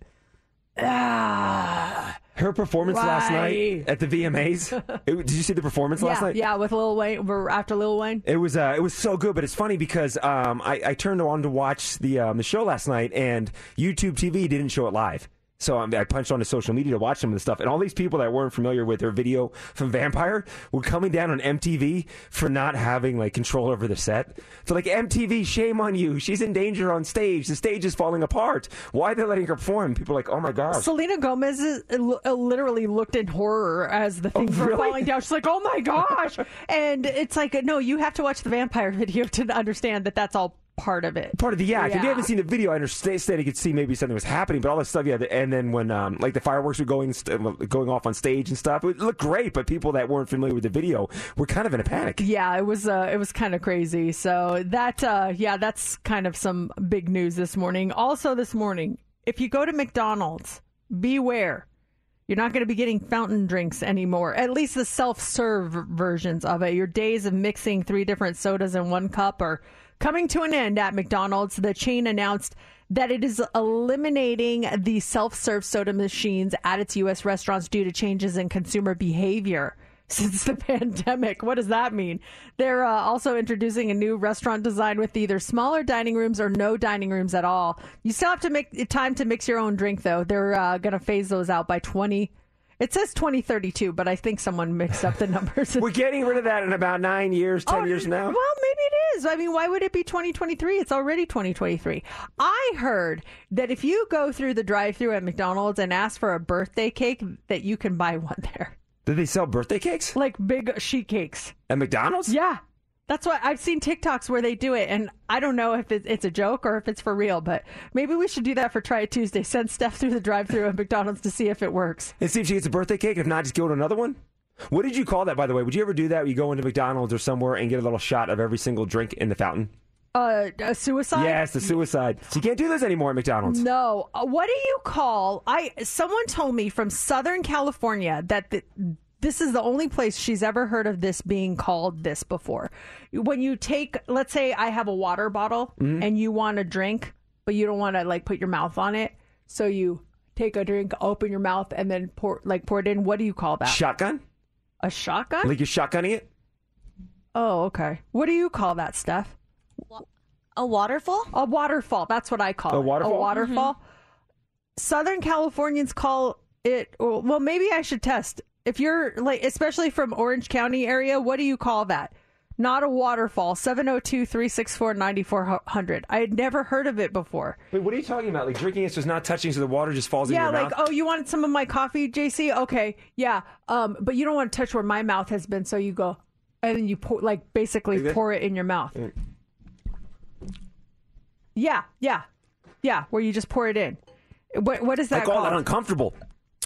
ah, Her performance last night at the VMAs. [laughs] It- did you see the performance last night? yeah, with Lil Wayne after Lil Wayne. It was uh, it was so good, but it's funny because um, I, I turned on to watch the um, the show last night, and YouTube TV didn't show it live. So I punched onto social media to watch some of the stuff, and all these people that weren't familiar with their video from Vampire were coming down on MTV for not having like control over the set. So like MTV, shame on you! She's in danger on stage. The stage is falling apart. Why are they letting her perform? People are like, oh my god. Selena Gomez is, uh, literally looked in horror as the things were really? falling down. She's like, "Oh my gosh!" [laughs] and it's like, no, you have to watch the vampire [laughs] video to understand that that's all part of it. part of the act. If you haven't seen the video, I understand you could see maybe something was happening, but all this stuff, yeah. And then when um, like the fireworks were going st- going off on stage and stuff, it looked great. But people that weren't familiar with the video were kind of in a panic. Yeah, it was uh, it was kind of crazy. So that uh, yeah, that's kind of some big news this morning. Also this morning, if you go to McDonald's, beware. You're not going to be getting fountain drinks anymore. At least the self-serve versions of it. Your days of mixing three different sodas in one cup are coming to an end at McDonald's. The chain announced that it is eliminating the self-serve soda machines at its U.S. restaurants due to changes in consumer behavior [laughs] since the pandemic. What does that mean? They're uh, also introducing a new restaurant design with either smaller dining rooms or no dining rooms at all. You still have to make time to mix your own drink, though. They're uh, going to phase those out by 20. It says 2032, but I think someone mixed up the [laughs] numbers. We're getting rid of that in about nine years, ten oh, years now. Well, maybe it is. I mean, why would it be 2023? It's already 2023. I heard that if you go through the drive-through at McDonald's and ask for a birthday cake, that you can buy one there. Did they sell birthday cakes Like big sheet cakes. at McDonald's? Yeah. That's why I've seen TikToks where they do it, and I don't know if it's a joke or if it's for real, but maybe we should do that for Try It Tuesday. Send Steph through the drive through at McDonald's to see if it works. And see if she gets a birthday cake. If not, just go to another one. What did you call that, by the way? Would you ever do that? You go into McDonald's or somewhere and get a little shot of every single drink in the fountain? Uh, a suicide? Yes, the suicide. So you can't do this anymore at McDonald's. No. Uh, What do you call? I someone told me from Southern California that the, this is the only place she's ever heard of this being called this before. When you take, let's say, I have a water bottle Mhm. and you want a drink, but you don't want to like put your mouth on it, so you take a drink, open your mouth, and then pour like pour it in. What do you call that? Shotgun? A shotgun? Like you're shotgunning it? Oh, okay. What do you call that, Steph? A waterfall? A waterfall. That's what I call A it. waterfall? A waterfall. Southern Californians call it. Well, maybe I should test. If you're like, especially from Orange County area, what do you call that? Not a waterfall. 702 364 9400. I had never heard of it before. Wait, what are you talking about? Like drinking it's not touching so the water just falls Yeah, in your like, mouth? oh, you wanted some of my coffee, JC? Okay, yeah. Um, but you don't want to touch where my mouth has been, so you go, and then you pour, like, basically Like pour it in your mouth. Yeah, yeah, yeah. Where you just pour it in. What what is I that call called? that uncomfortable.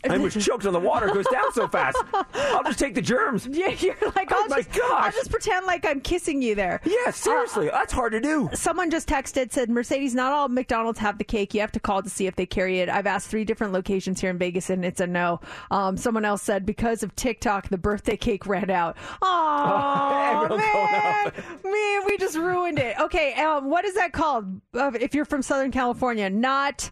I was choked on the water. It goes down so fast. I'll just take the germs. [laughs] Yeah, you're like, Oh I'll my just, I'll just pretend like I'm kissing you there. Yeah, seriously, that's hard to do. Someone just texted, said, Mercedes, not all McDonald's have the cake. You have to call to see if they carry it. I've asked three different locations here in Vegas, and it's a no. Um, someone else said, because of TikTok, the birthday cake ran out. [laughs] Oh, man. man, we just ruined it. Okay, um, what is that called uh, if you're from Southern California? Not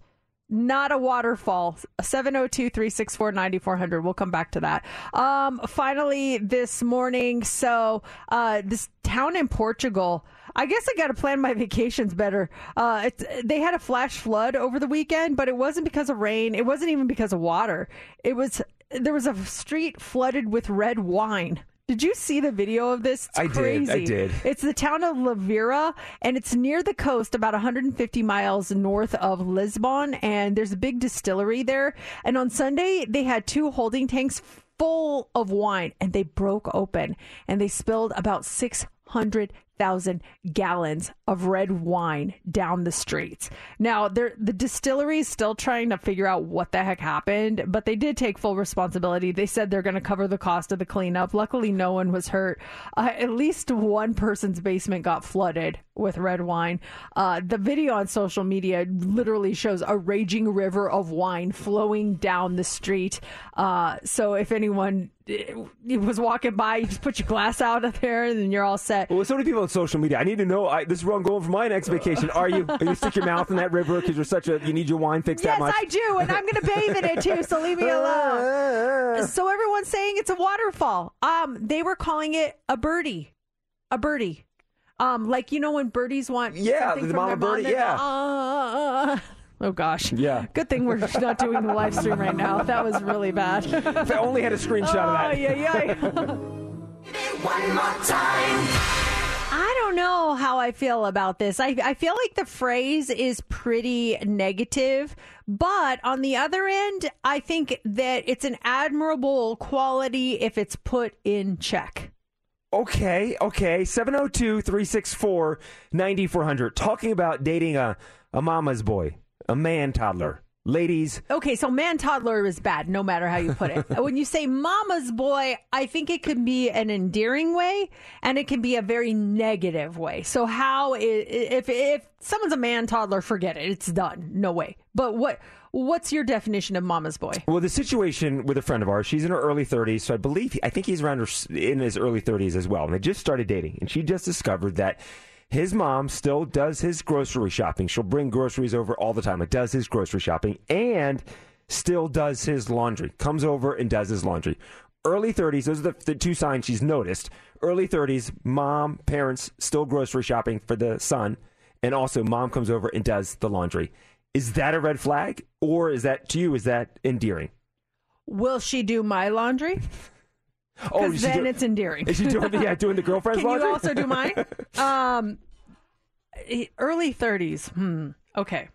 not a waterfall 702-364-9400 we'll come back to that um finally this morning so uh this town in portugal I guess I got to plan my [laughs] vacations better. Uh, they had a flash flood over the weekend, but it wasn't because of rain. It wasn't even because of water. It was there was a street flooded with red wine. Did you see the video of this? It's I did. I did. It's the town of Levira, and it's near the coast, about 150 miles north of Lisbon. And there's a big distillery there. And on Sunday, they had two holding tanks full of wine, and they broke open, and they spilled about 600 thousand gallons of red wine down the streets. Now, the distillery is still trying to figure out what the heck happened, but they did take full responsibility. They said they're going to cover the cost of the cleanup. Luckily, no one was hurt. Uh, at least one person's basement got flooded with red wine. Uh, the video on social media literally shows a raging river of wine flowing down the street. Uh, so if anyone eh, was walking by, you just put your glass out of there and you're all set. Well, so many people social media. I need to know. I, this is where I'm going for my next vacation. Are you? Are you stick your mouth in that river because you're such a you need your wine fixed Yes, that much? I do, and I'm going to bathe in it too. So leave me alone. [laughs] so everyone's saying it's a waterfall. Um, they were calling it a birdie, a birdie. Um, like you know when birdies want Yeah, something the from mama their mom, birdie, they go, yeah. "Uh." oh gosh, Yeah. Good thing we're [laughs] not doing the live stream right now. That was really bad. If I only had a screenshot of that. Oh yeah, yeah. One more time. I don't know how I feel about this. I, I feel like the phrase is pretty negative, but on the other end, I think that it's an admirable quality if it's put in check. Okay, okay. 702 364 9400. Talking about dating a, a mama's boy, a man toddler. Ladies, Okay, so man toddler is bad, no matter how you put it. [laughs] when you say mama's boy, I think it can be an endearing way and it can be a very negative way. So how if if someone's a man toddler, forget it. It's done. No way. But what what's your definition of mama's boy? well, the situation with a friend of ours, she's in her early 30s, so I believe, I think he's around her, in his early 30s as well. And they just started dating, and she just discovered that his mom still does his grocery shopping. She'll bring groceries over all the time, It does his grocery shopping, and still does his laundry. Comes over and does his laundry. Early 30s, those are the, the two signs she's noticed. Early 30s, mom, parents still grocery shopping for the son, and also mom comes over and does the laundry. Is that a red flag, or is that to you? Is that endearing? Will she do my laundry? [laughs] Oh, then it's endearing. Is she doing the, yeah, doing the girlfriend's Can laundry? you also do mine? [laughs] um, early thirties. Hmm. Okay.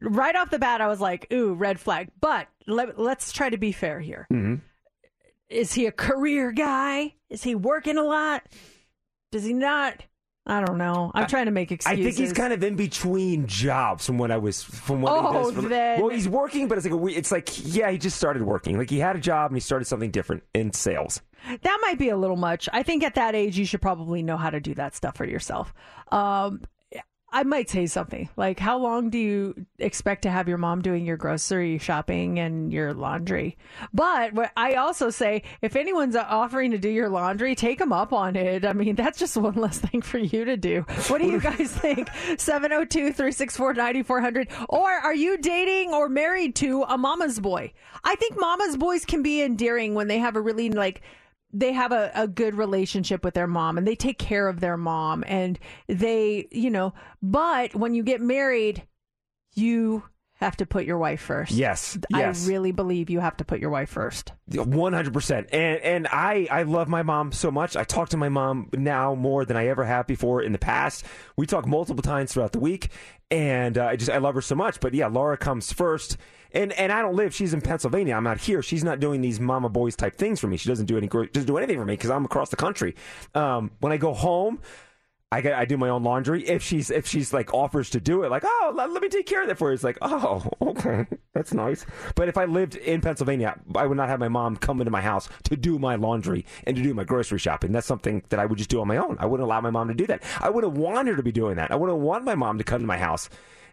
Right off the bat, I was like, "Ooh, red flag." But let, let's try to be fair here. Mhm. Is he a career guy? Is he working a lot? Does he not? I don't know. I'm trying to make excuses. I think he's kind of in between jobs from what I was from what he Oh, does. From, then- well, he's working, but it's like a, it's like yeah, he just started working. Like he had a job and he started something different in sales. That might be a little much. I think at that age, you should probably know how to do that stuff for yourself. Um, I might say something like, "How long do you expect to have your mom doing your grocery shopping and your laundry?" But I also say, if anyone's uh, offering to do your laundry, take them up on it. I mean, that's just [laughs] one less thing for you to do. What do you guys [laughs] think? 702 364 9400. Or are you dating or married to a mama's boy? I think mama's boys can be endearing when they have a really like they have a, a good relationship with their mom and they take care of their mom and they you know but when you get married you have to put your wife first Yes, yes. i really believe you have to put your wife first One hundred percent, and and I I love my mom so much. I talk to my mom now more than I ever have before in the past. We talk multiple times throughout the week, and uh, I just I love her so much. But yeah, Laura comes first, and and I don't live. She's in Pennsylvania. I'm out here. She's not doing these mama boys type things for me. She doesn't do any doesn't do anything for me because I'm across the country. Um, when I go home. I get, I do my own laundry. If she's if she's like offers to do it, like oh let, let me take care of that for you. It's like oh [laughs] okay that's nice. But if I lived in Pennsylvania, I would not have my mom come into my house to do my laundry and to do my grocery shopping. That's something that I would just do on my own. I wouldn't allow my mom to do that. I wouldn't want her to be doing that. I wouldn't want my mom to come to my house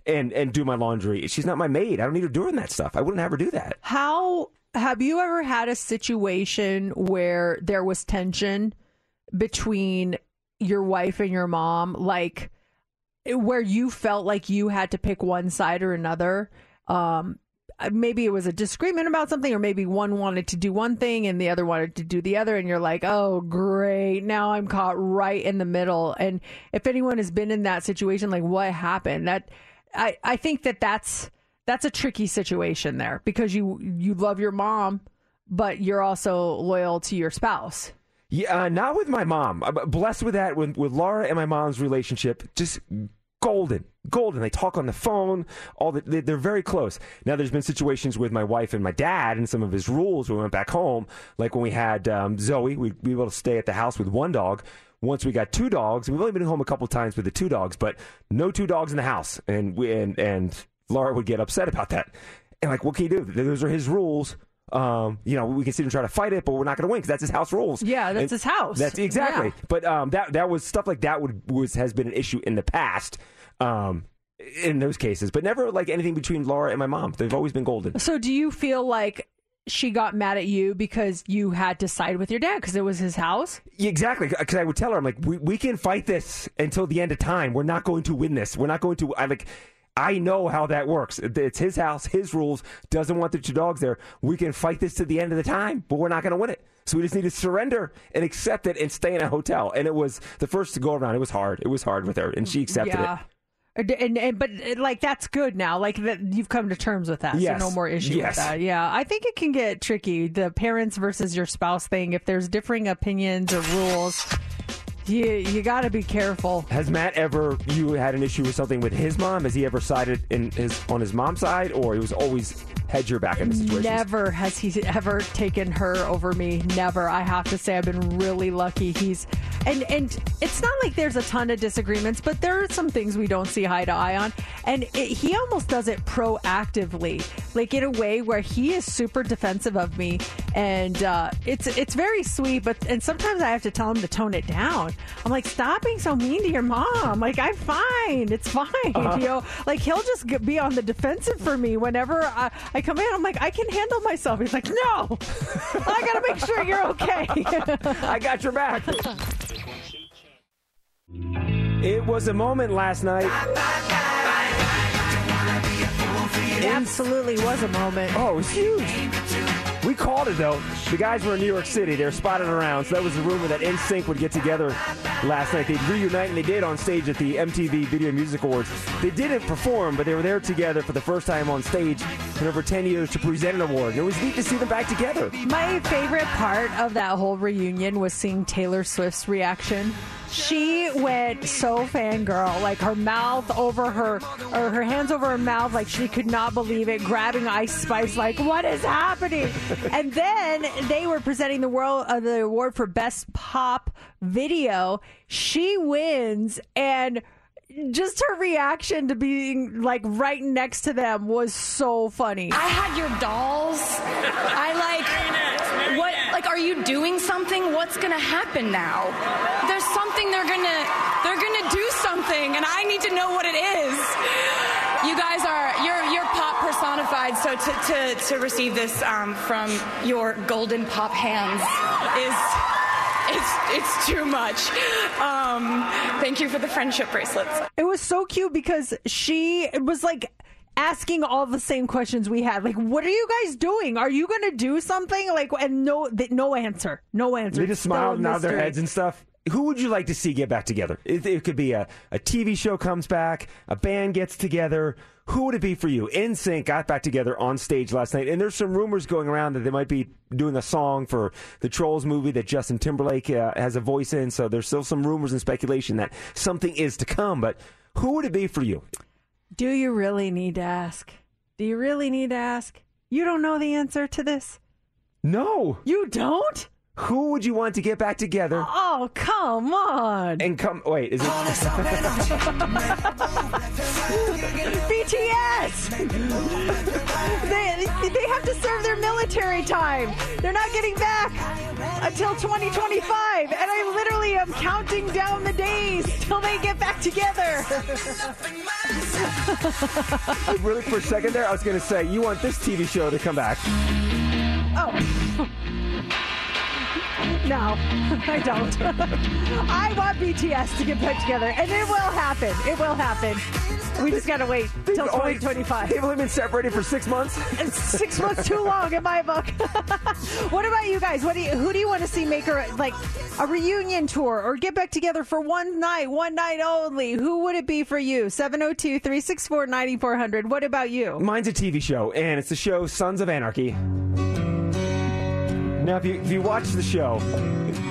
and and do my laundry. She's not my maid. I don't need her doing that stuff. I wouldn't have her do that. how have you ever had a situation where there was tension between your wife and your mom like where you felt like you had to pick one side or another um maybe it was a disagreement about something or maybe one wanted to do one thing and the other wanted to do the other and you're like oh great. Now i'm caught right in the middle. And if anyone has been in that situation like what happened? That i i think that that's that's a tricky situation there because you you love your mom but you're also loyal to your spouse Yeah, uh, not with my mom. I'm blessed with that. With with Laura and my mom's relationship, just golden, golden. They talk on the phone. All the, they, they're very close. Now, there's been situations with my wife and my dad and some of his rules. when We went back home, like when we had um, Zoe. We'd be able to stay at the house with one dog. once we got two dogs. We've only been home a couple times with the two dogs, but no two dogs in the house, and we and and Laura would get upset about that. And like, what can you do? Those are his rules. Um, you know, we can sit and try to fight it, but we're not going to win because that's his house rules. Yeah, that's And his house. That's exactly. Yeah. But um, that that was stuff like that would was has been an issue in the past. Um, in those cases, but never like anything between Laura and my mom. They've always been golden. So do you feel like she got mad at you because you had to side with your dad because it was his house? Yeah, exactly. Because I would tell her, I'm like, we, we can fight this until the end of time. We're not going to win this. We're not going to. I like. I know how that works. It's his house, his rules. Doesn't want the two dogs there. We can fight this to the end of the time, but we're not going to win it. So we just need to surrender and accept it and stay in a hotel. And it was the first to go around. It was hard. It was hard with her, and she accepted yeah. it. And, and, and- but like that's good now. Like that you've come to terms with that. Yes. So no more issue Yes. with that. Yeah. I think it can get tricky. The parents versus your spouse thing. If there's differing opinions or rules, you you got to be careful. Has Matt ever you had an issue with something with his mom? Has he ever sided in his on his mom's side, or he was always had your back in the situation? Never has he ever taken her over me. Never. I have to say, I've been really lucky. He's and and it's not like there's a ton of disagreements, but there are some things we don't see eye to eye on. And it, he almost does it proactively, like in a way where he is super defensive of me, and uh, it's it's very sweet. But and sometimes I have to tell him to tone it down. I'm like, stop being so mean to your mom. Like I'm fine. It's fine. Uh-huh. You know, like he'll just be on the defensive for me whenever I, I come in. I'm like, I can handle myself. He's like, no, I gotta make sure you're okay. [laughs] I got your back. It was a moment last night. It absolutely was a moment. Oh, it was huge. We called it though. The guys were in New York City. They were spotted around. So that was the rumor that NSYNC would get together last night. They'd reunite, and they did on stage at the MTV Video Music Awards. They didn't perform, but they were there together for the first time on stage in over 10 years to present an award. And it was neat to see them back together. My favorite part of that whole reunion was seeing Taylor Swift's reaction. She went so fangirl, like her mouth over her, or her hands over her mouth, like she could not believe it, grabbing Ice Spice, like, what is happening? [laughs] and then they were presenting the world uh, the award for best pop video. She wins, and just her reaction to being like right next to them was so funny. I had your dolls. I like what like are you doing something? What's gonna happen now? There's something they're gonna they're gonna do something and I need to know what it is. You guys are you're you're pop personified, so to to, to receive this um, from your golden pop hands is it's it's too much. Um, thank you for the friendship bracelets. It was so cute because she was like asking all the same questions we had. Like, what are you guys doing? Are you going to do something? Like, and no, th- no answer, no answer. They just Still a smiled, nod their heads and stuff. Who would you like to see get back together? It, it could be a, a TV show comes back, a band gets together. Who would it be for you? NSYNC got back together on stage last night, and there's some rumors going around that they might be doing a song for the Trolls movie that Justin Timberlake uh, has a voice in. So there's still some rumors and speculation that something is to come. But who would it be for you? Do you really need to ask? Do you really need to ask? You don't know the answer to this? No. You don't? Who would you want to get back together? Oh, come on. And come, wait, is it? [laughs] BTS! they, they have to serve their military time. They're not getting back until 2025. And I literally am counting down the days till they get back together. [laughs] really, for a second there, I was going to say, you want this TV show to come back. Oh. [laughs] No, [laughs] I don't. [laughs] I want BTS to get back together, and it will happen. It will happen. We just gotta wait till They've only- 2025. They've only been separated for six months. It's six months too long in my book. [laughs] what about you guys? What do you, who do you want to see make a like a reunion tour or get back together for one night, one night only? Who would it be for you? 702-364-9400. What about you? Mine's a TV show, and it's the show Sons of Anarchy. Now, if you, if you watch the show,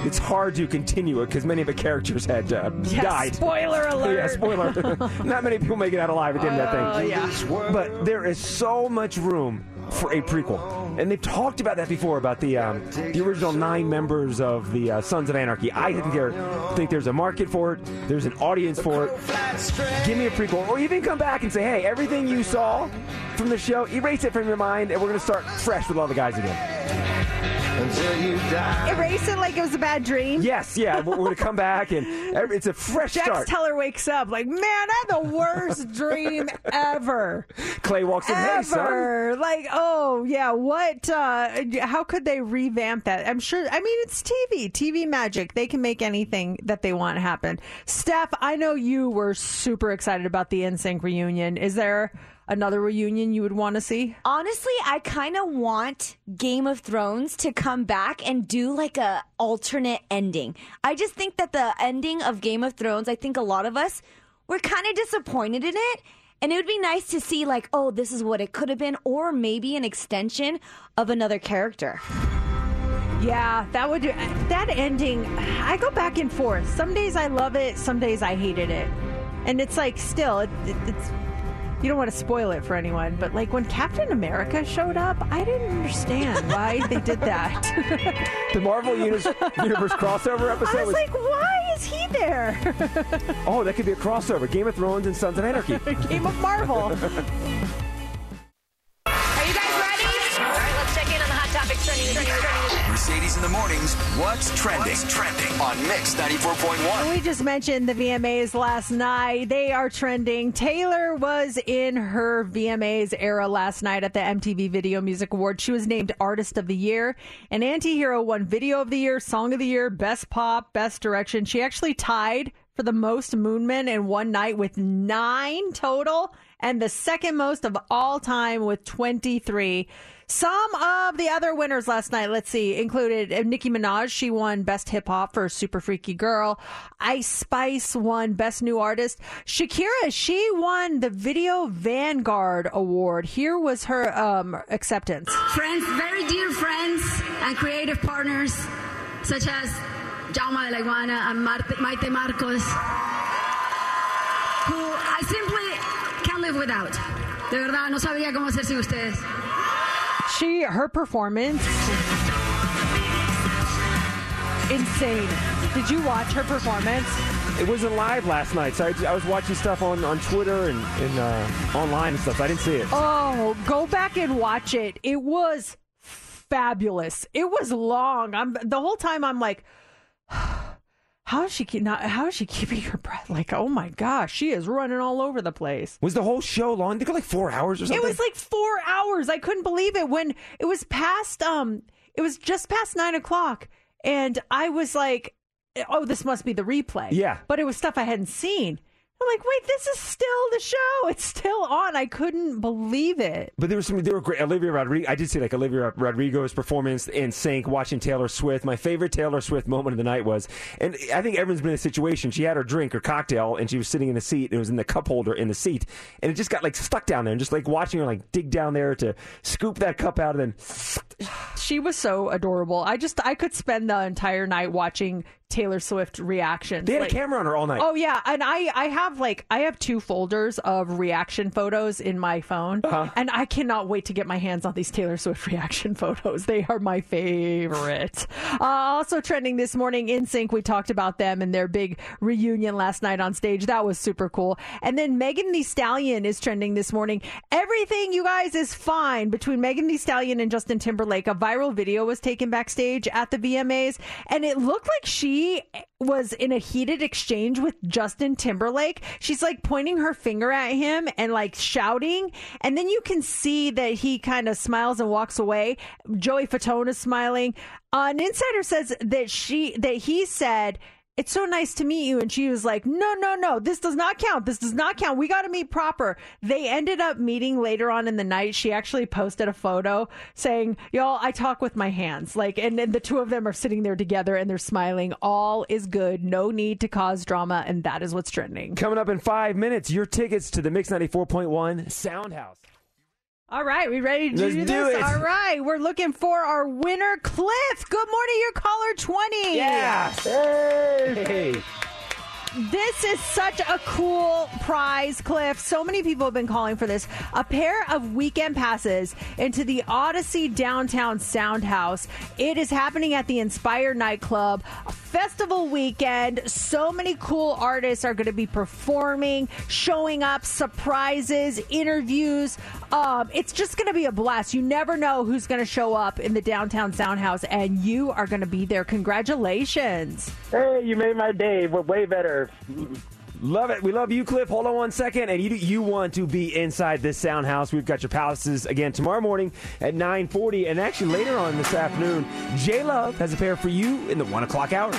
it's hard to continue it because many of the characters had uh, Yes, died. spoiler [laughs] alert. Yeah, spoiler. [laughs] Not many people make it out alive at the end of that Oh, thing. yeah. But there is so much room for a prequel, and they've talked about that before about the um, the original nine members of the uh, Sons of Anarchy. I think there think there's a market for it. There's an audience for it. Give me a prequel, or even come back and say, hey, everything you saw from the show, erase it from your mind, and we're going to start fresh with all the guys again. Until you die. Erase it like it was a bad dream. Yes, yeah, we're going to come back, and it's a fresh Jax start. Teller wakes up like, man, I had the worst dream ever. [laughs] Clay walks in, hey, son. Like, oh yeah, what? Uh, how could they revamp that? I'm sure. I mean, it's TV, TV magic. They can make anything that they want happen. Steph, I know you were super excited about the NSYNC reunion. Is there another reunion you would want to see? Honestly, I kind of want Game of Thrones to come back and do like a alternate ending. I just think that the ending of Game of Thrones, I think a lot of us were kind of disappointed in it. And it would be nice to see like, oh, this is what it could have been or maybe an extension of another character. Yeah, that would that ending. I go back and forth. Some days I love it, some days I hated it, and it's like still, it, it, it's you don't want to spoil it for anyone, but like when Captain America showed up, I didn't understand why they did that. [laughs] The Marvel Universe, Universe crossover episode I was like, why is he there? oh, that could be a crossover: Game of Thrones and Sons of Anarchy. [laughs] Game of Marvel. [laughs] topics trending. trending, trending. Mercedes in the mornings. What's trending? trending on Mix 94.1. We just mentioned the VMAs last night. They are trending. Taylor was in her VMAs era last night at the MTV Video Music Awards. She was named Artist of the Year. And Antihero won Video of the Year, Song of the Year, Best Pop, Best Direction. She actually tied for the most Moonmen in one night with nine total, and the second most of all time with 23. Some of the other winners last night, let's see, included uh, Nicki Minaj. She won Best Hip Hop for Super Freaky Girl. Ice Spice won Best New Artist. Shakira, she won the Video Vanguard Award. Here was her um, acceptance. Friends, very dear friends and creative partners such as Jaume de Laiguana and Marte, Maite Marcos, who I simply can't live without. De verdad, no sabría cómo hacer sin ustedes. She, her performance, insane. Did you watch her performance? It wasn't live last night, so I, I was watching stuff on, on Twitter and, and uh, online and stuff. So I didn't see it. Oh, go back and watch it. It was fabulous. It was long. I'm the whole time. I'm like, [sighs] how is she keep not? How is she [laughs] keeping her breath? Like, oh my gosh, she is running all over the place. Was the whole show long? It go like four hours or something? It was like four hours. I couldn't believe it when it was past. Um, it was just past nine o'clock, and I was like, "Oh, this must be the replay." Yeah. but it was stuff I hadn't seen. I'm like, wait, this is still the show. It's still on. I couldn't believe it. But there was some. They were great. Olivia Rodrigo. I did see like Olivia Rodrigo's performance NSYNC. Watching Taylor Swift. My favorite Taylor Swift moment of the night was, and I think everyone's been in a situation. She had her drink, her cocktail, and she was sitting in the seat. And it was in the cup holder in the seat, and it just got like stuck down there. And just like watching her like dig down there to scoop that cup out, and then She was so adorable. I just I could spend the entire night watching Taylor Swift reactions. they had Like- a camera on her all night. Oh yeah, and I I have like I have two folders of reaction photos in my phone, Uh-huh. and I cannot wait to get my hands on these Taylor Swift [laughs] reaction photos. They are my favorite. Uh, also trending this morning, NSYNC. We talked about them and their big reunion last night on stage. That was super cool. And then Megan Thee Stallion is trending this morning. Everything you guys is fine between Megan Thee Stallion and Justin Timberlake. A viral video was taken backstage at the VMAs, and it looked like she was in a heated exchange with Justin Timberlake. She's like pointing her finger at him and like shouting. And then you can see that he kind of smiles and walks away. Joey Fatone is smiling. Uh, an insider says that she, that he said, it's so nice to meet you. And she was like, no, no, no, this does not count. This does not count. We got to meet proper. They ended up meeting later on in the night. She actually posted a photo saying, y'all, I talk with my hands. Like, and then the two of them are sitting there together and they're smiling. All is good. No need to cause drama. And that is what's trending. Coming up in five minutes, your tickets to the Mix ninety four point one Soundhouse. All right, we ready to Let's do do this? it. All right, we're looking for our winner, Cliff. Good morning, your caller 20. Yeah. Hey. this is such a cool prize, Cliff. So many people have been calling for this. A pair of weekend passes into the Audacy Downtown Sound House. It is happening at the Inspire nightclub. Festival weekend. So many cool artists are going to be performing, showing up, surprises, interviews. Um, it's just going to be a blast. You never know who's going to show up in the Downtown Sound House, and you are going to be there. Congratulations. Hey, you made my day. We're way better. Love it. We love you, Cliff. Hold on one second. And you you want to be inside this sound house. We've got your palaces again tomorrow morning at 940. And actually later on this afternoon, J Love has a pair for you in the one o'clock hour.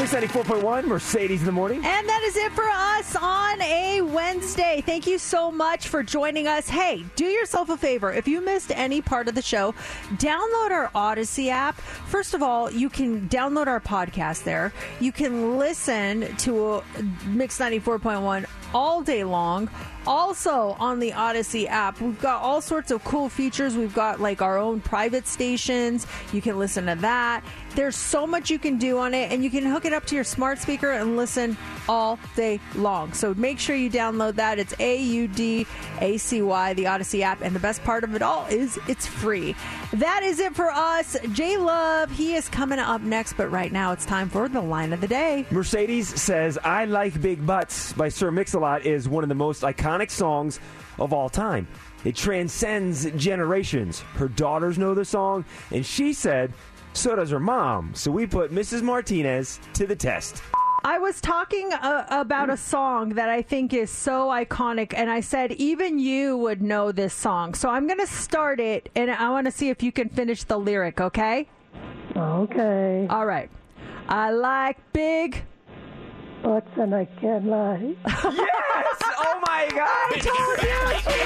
Mix 94.1, Mercedes in the morning. And that is it for us on a Wednesday. Thank you so much for joining us. Hey, do yourself a favor. If you missed any part of the show, download our Audacy app. First of all, you can download our podcast there. You can listen to Mix 94.1 all day long. Also on the Audacy app, we've got all sorts of cool features. We've got like our own private stations. You can listen to that. There's so much you can do on it, and you can hook it up to your smart speaker and listen all day long. So make sure you download that. It's A U D A C Y, the Audacy app. And the best part of it all is it's free. That is it for us. J Love, he is coming up next, but right now it's time for the line of the day. Mercedes says, I Like Big Butts by Sir Mix-a-Lot is one of the most iconic songs of all time. It transcends generations. Her daughters know the song, and she said, so does her mom. So we put Mrs. Martinez to the test. I was talking uh, about a song that I think is so iconic, and I said even you would know this song. So I'm going to start it, and I want to see if you can finish the lyric, okay? Okay. All right. I like big. Butts and I can't lie. yes! Oh my God!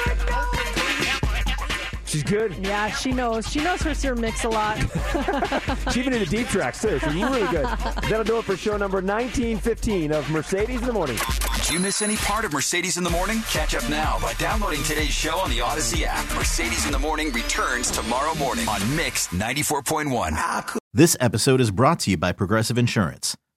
She's good. Yeah, she knows. She knows her Sir Mix a lot. [laughs] She's even in the deep tracks, too. She's really good. That'll do it for show number 1915 of Mercedes in the Morning. Did you miss any part of Mercedes in the Morning? Catch up now by downloading today's show on the Audacy app. Mercedes in the Morning returns tomorrow morning on Mix 94.1. This episode is brought to you by Progressive Insurance.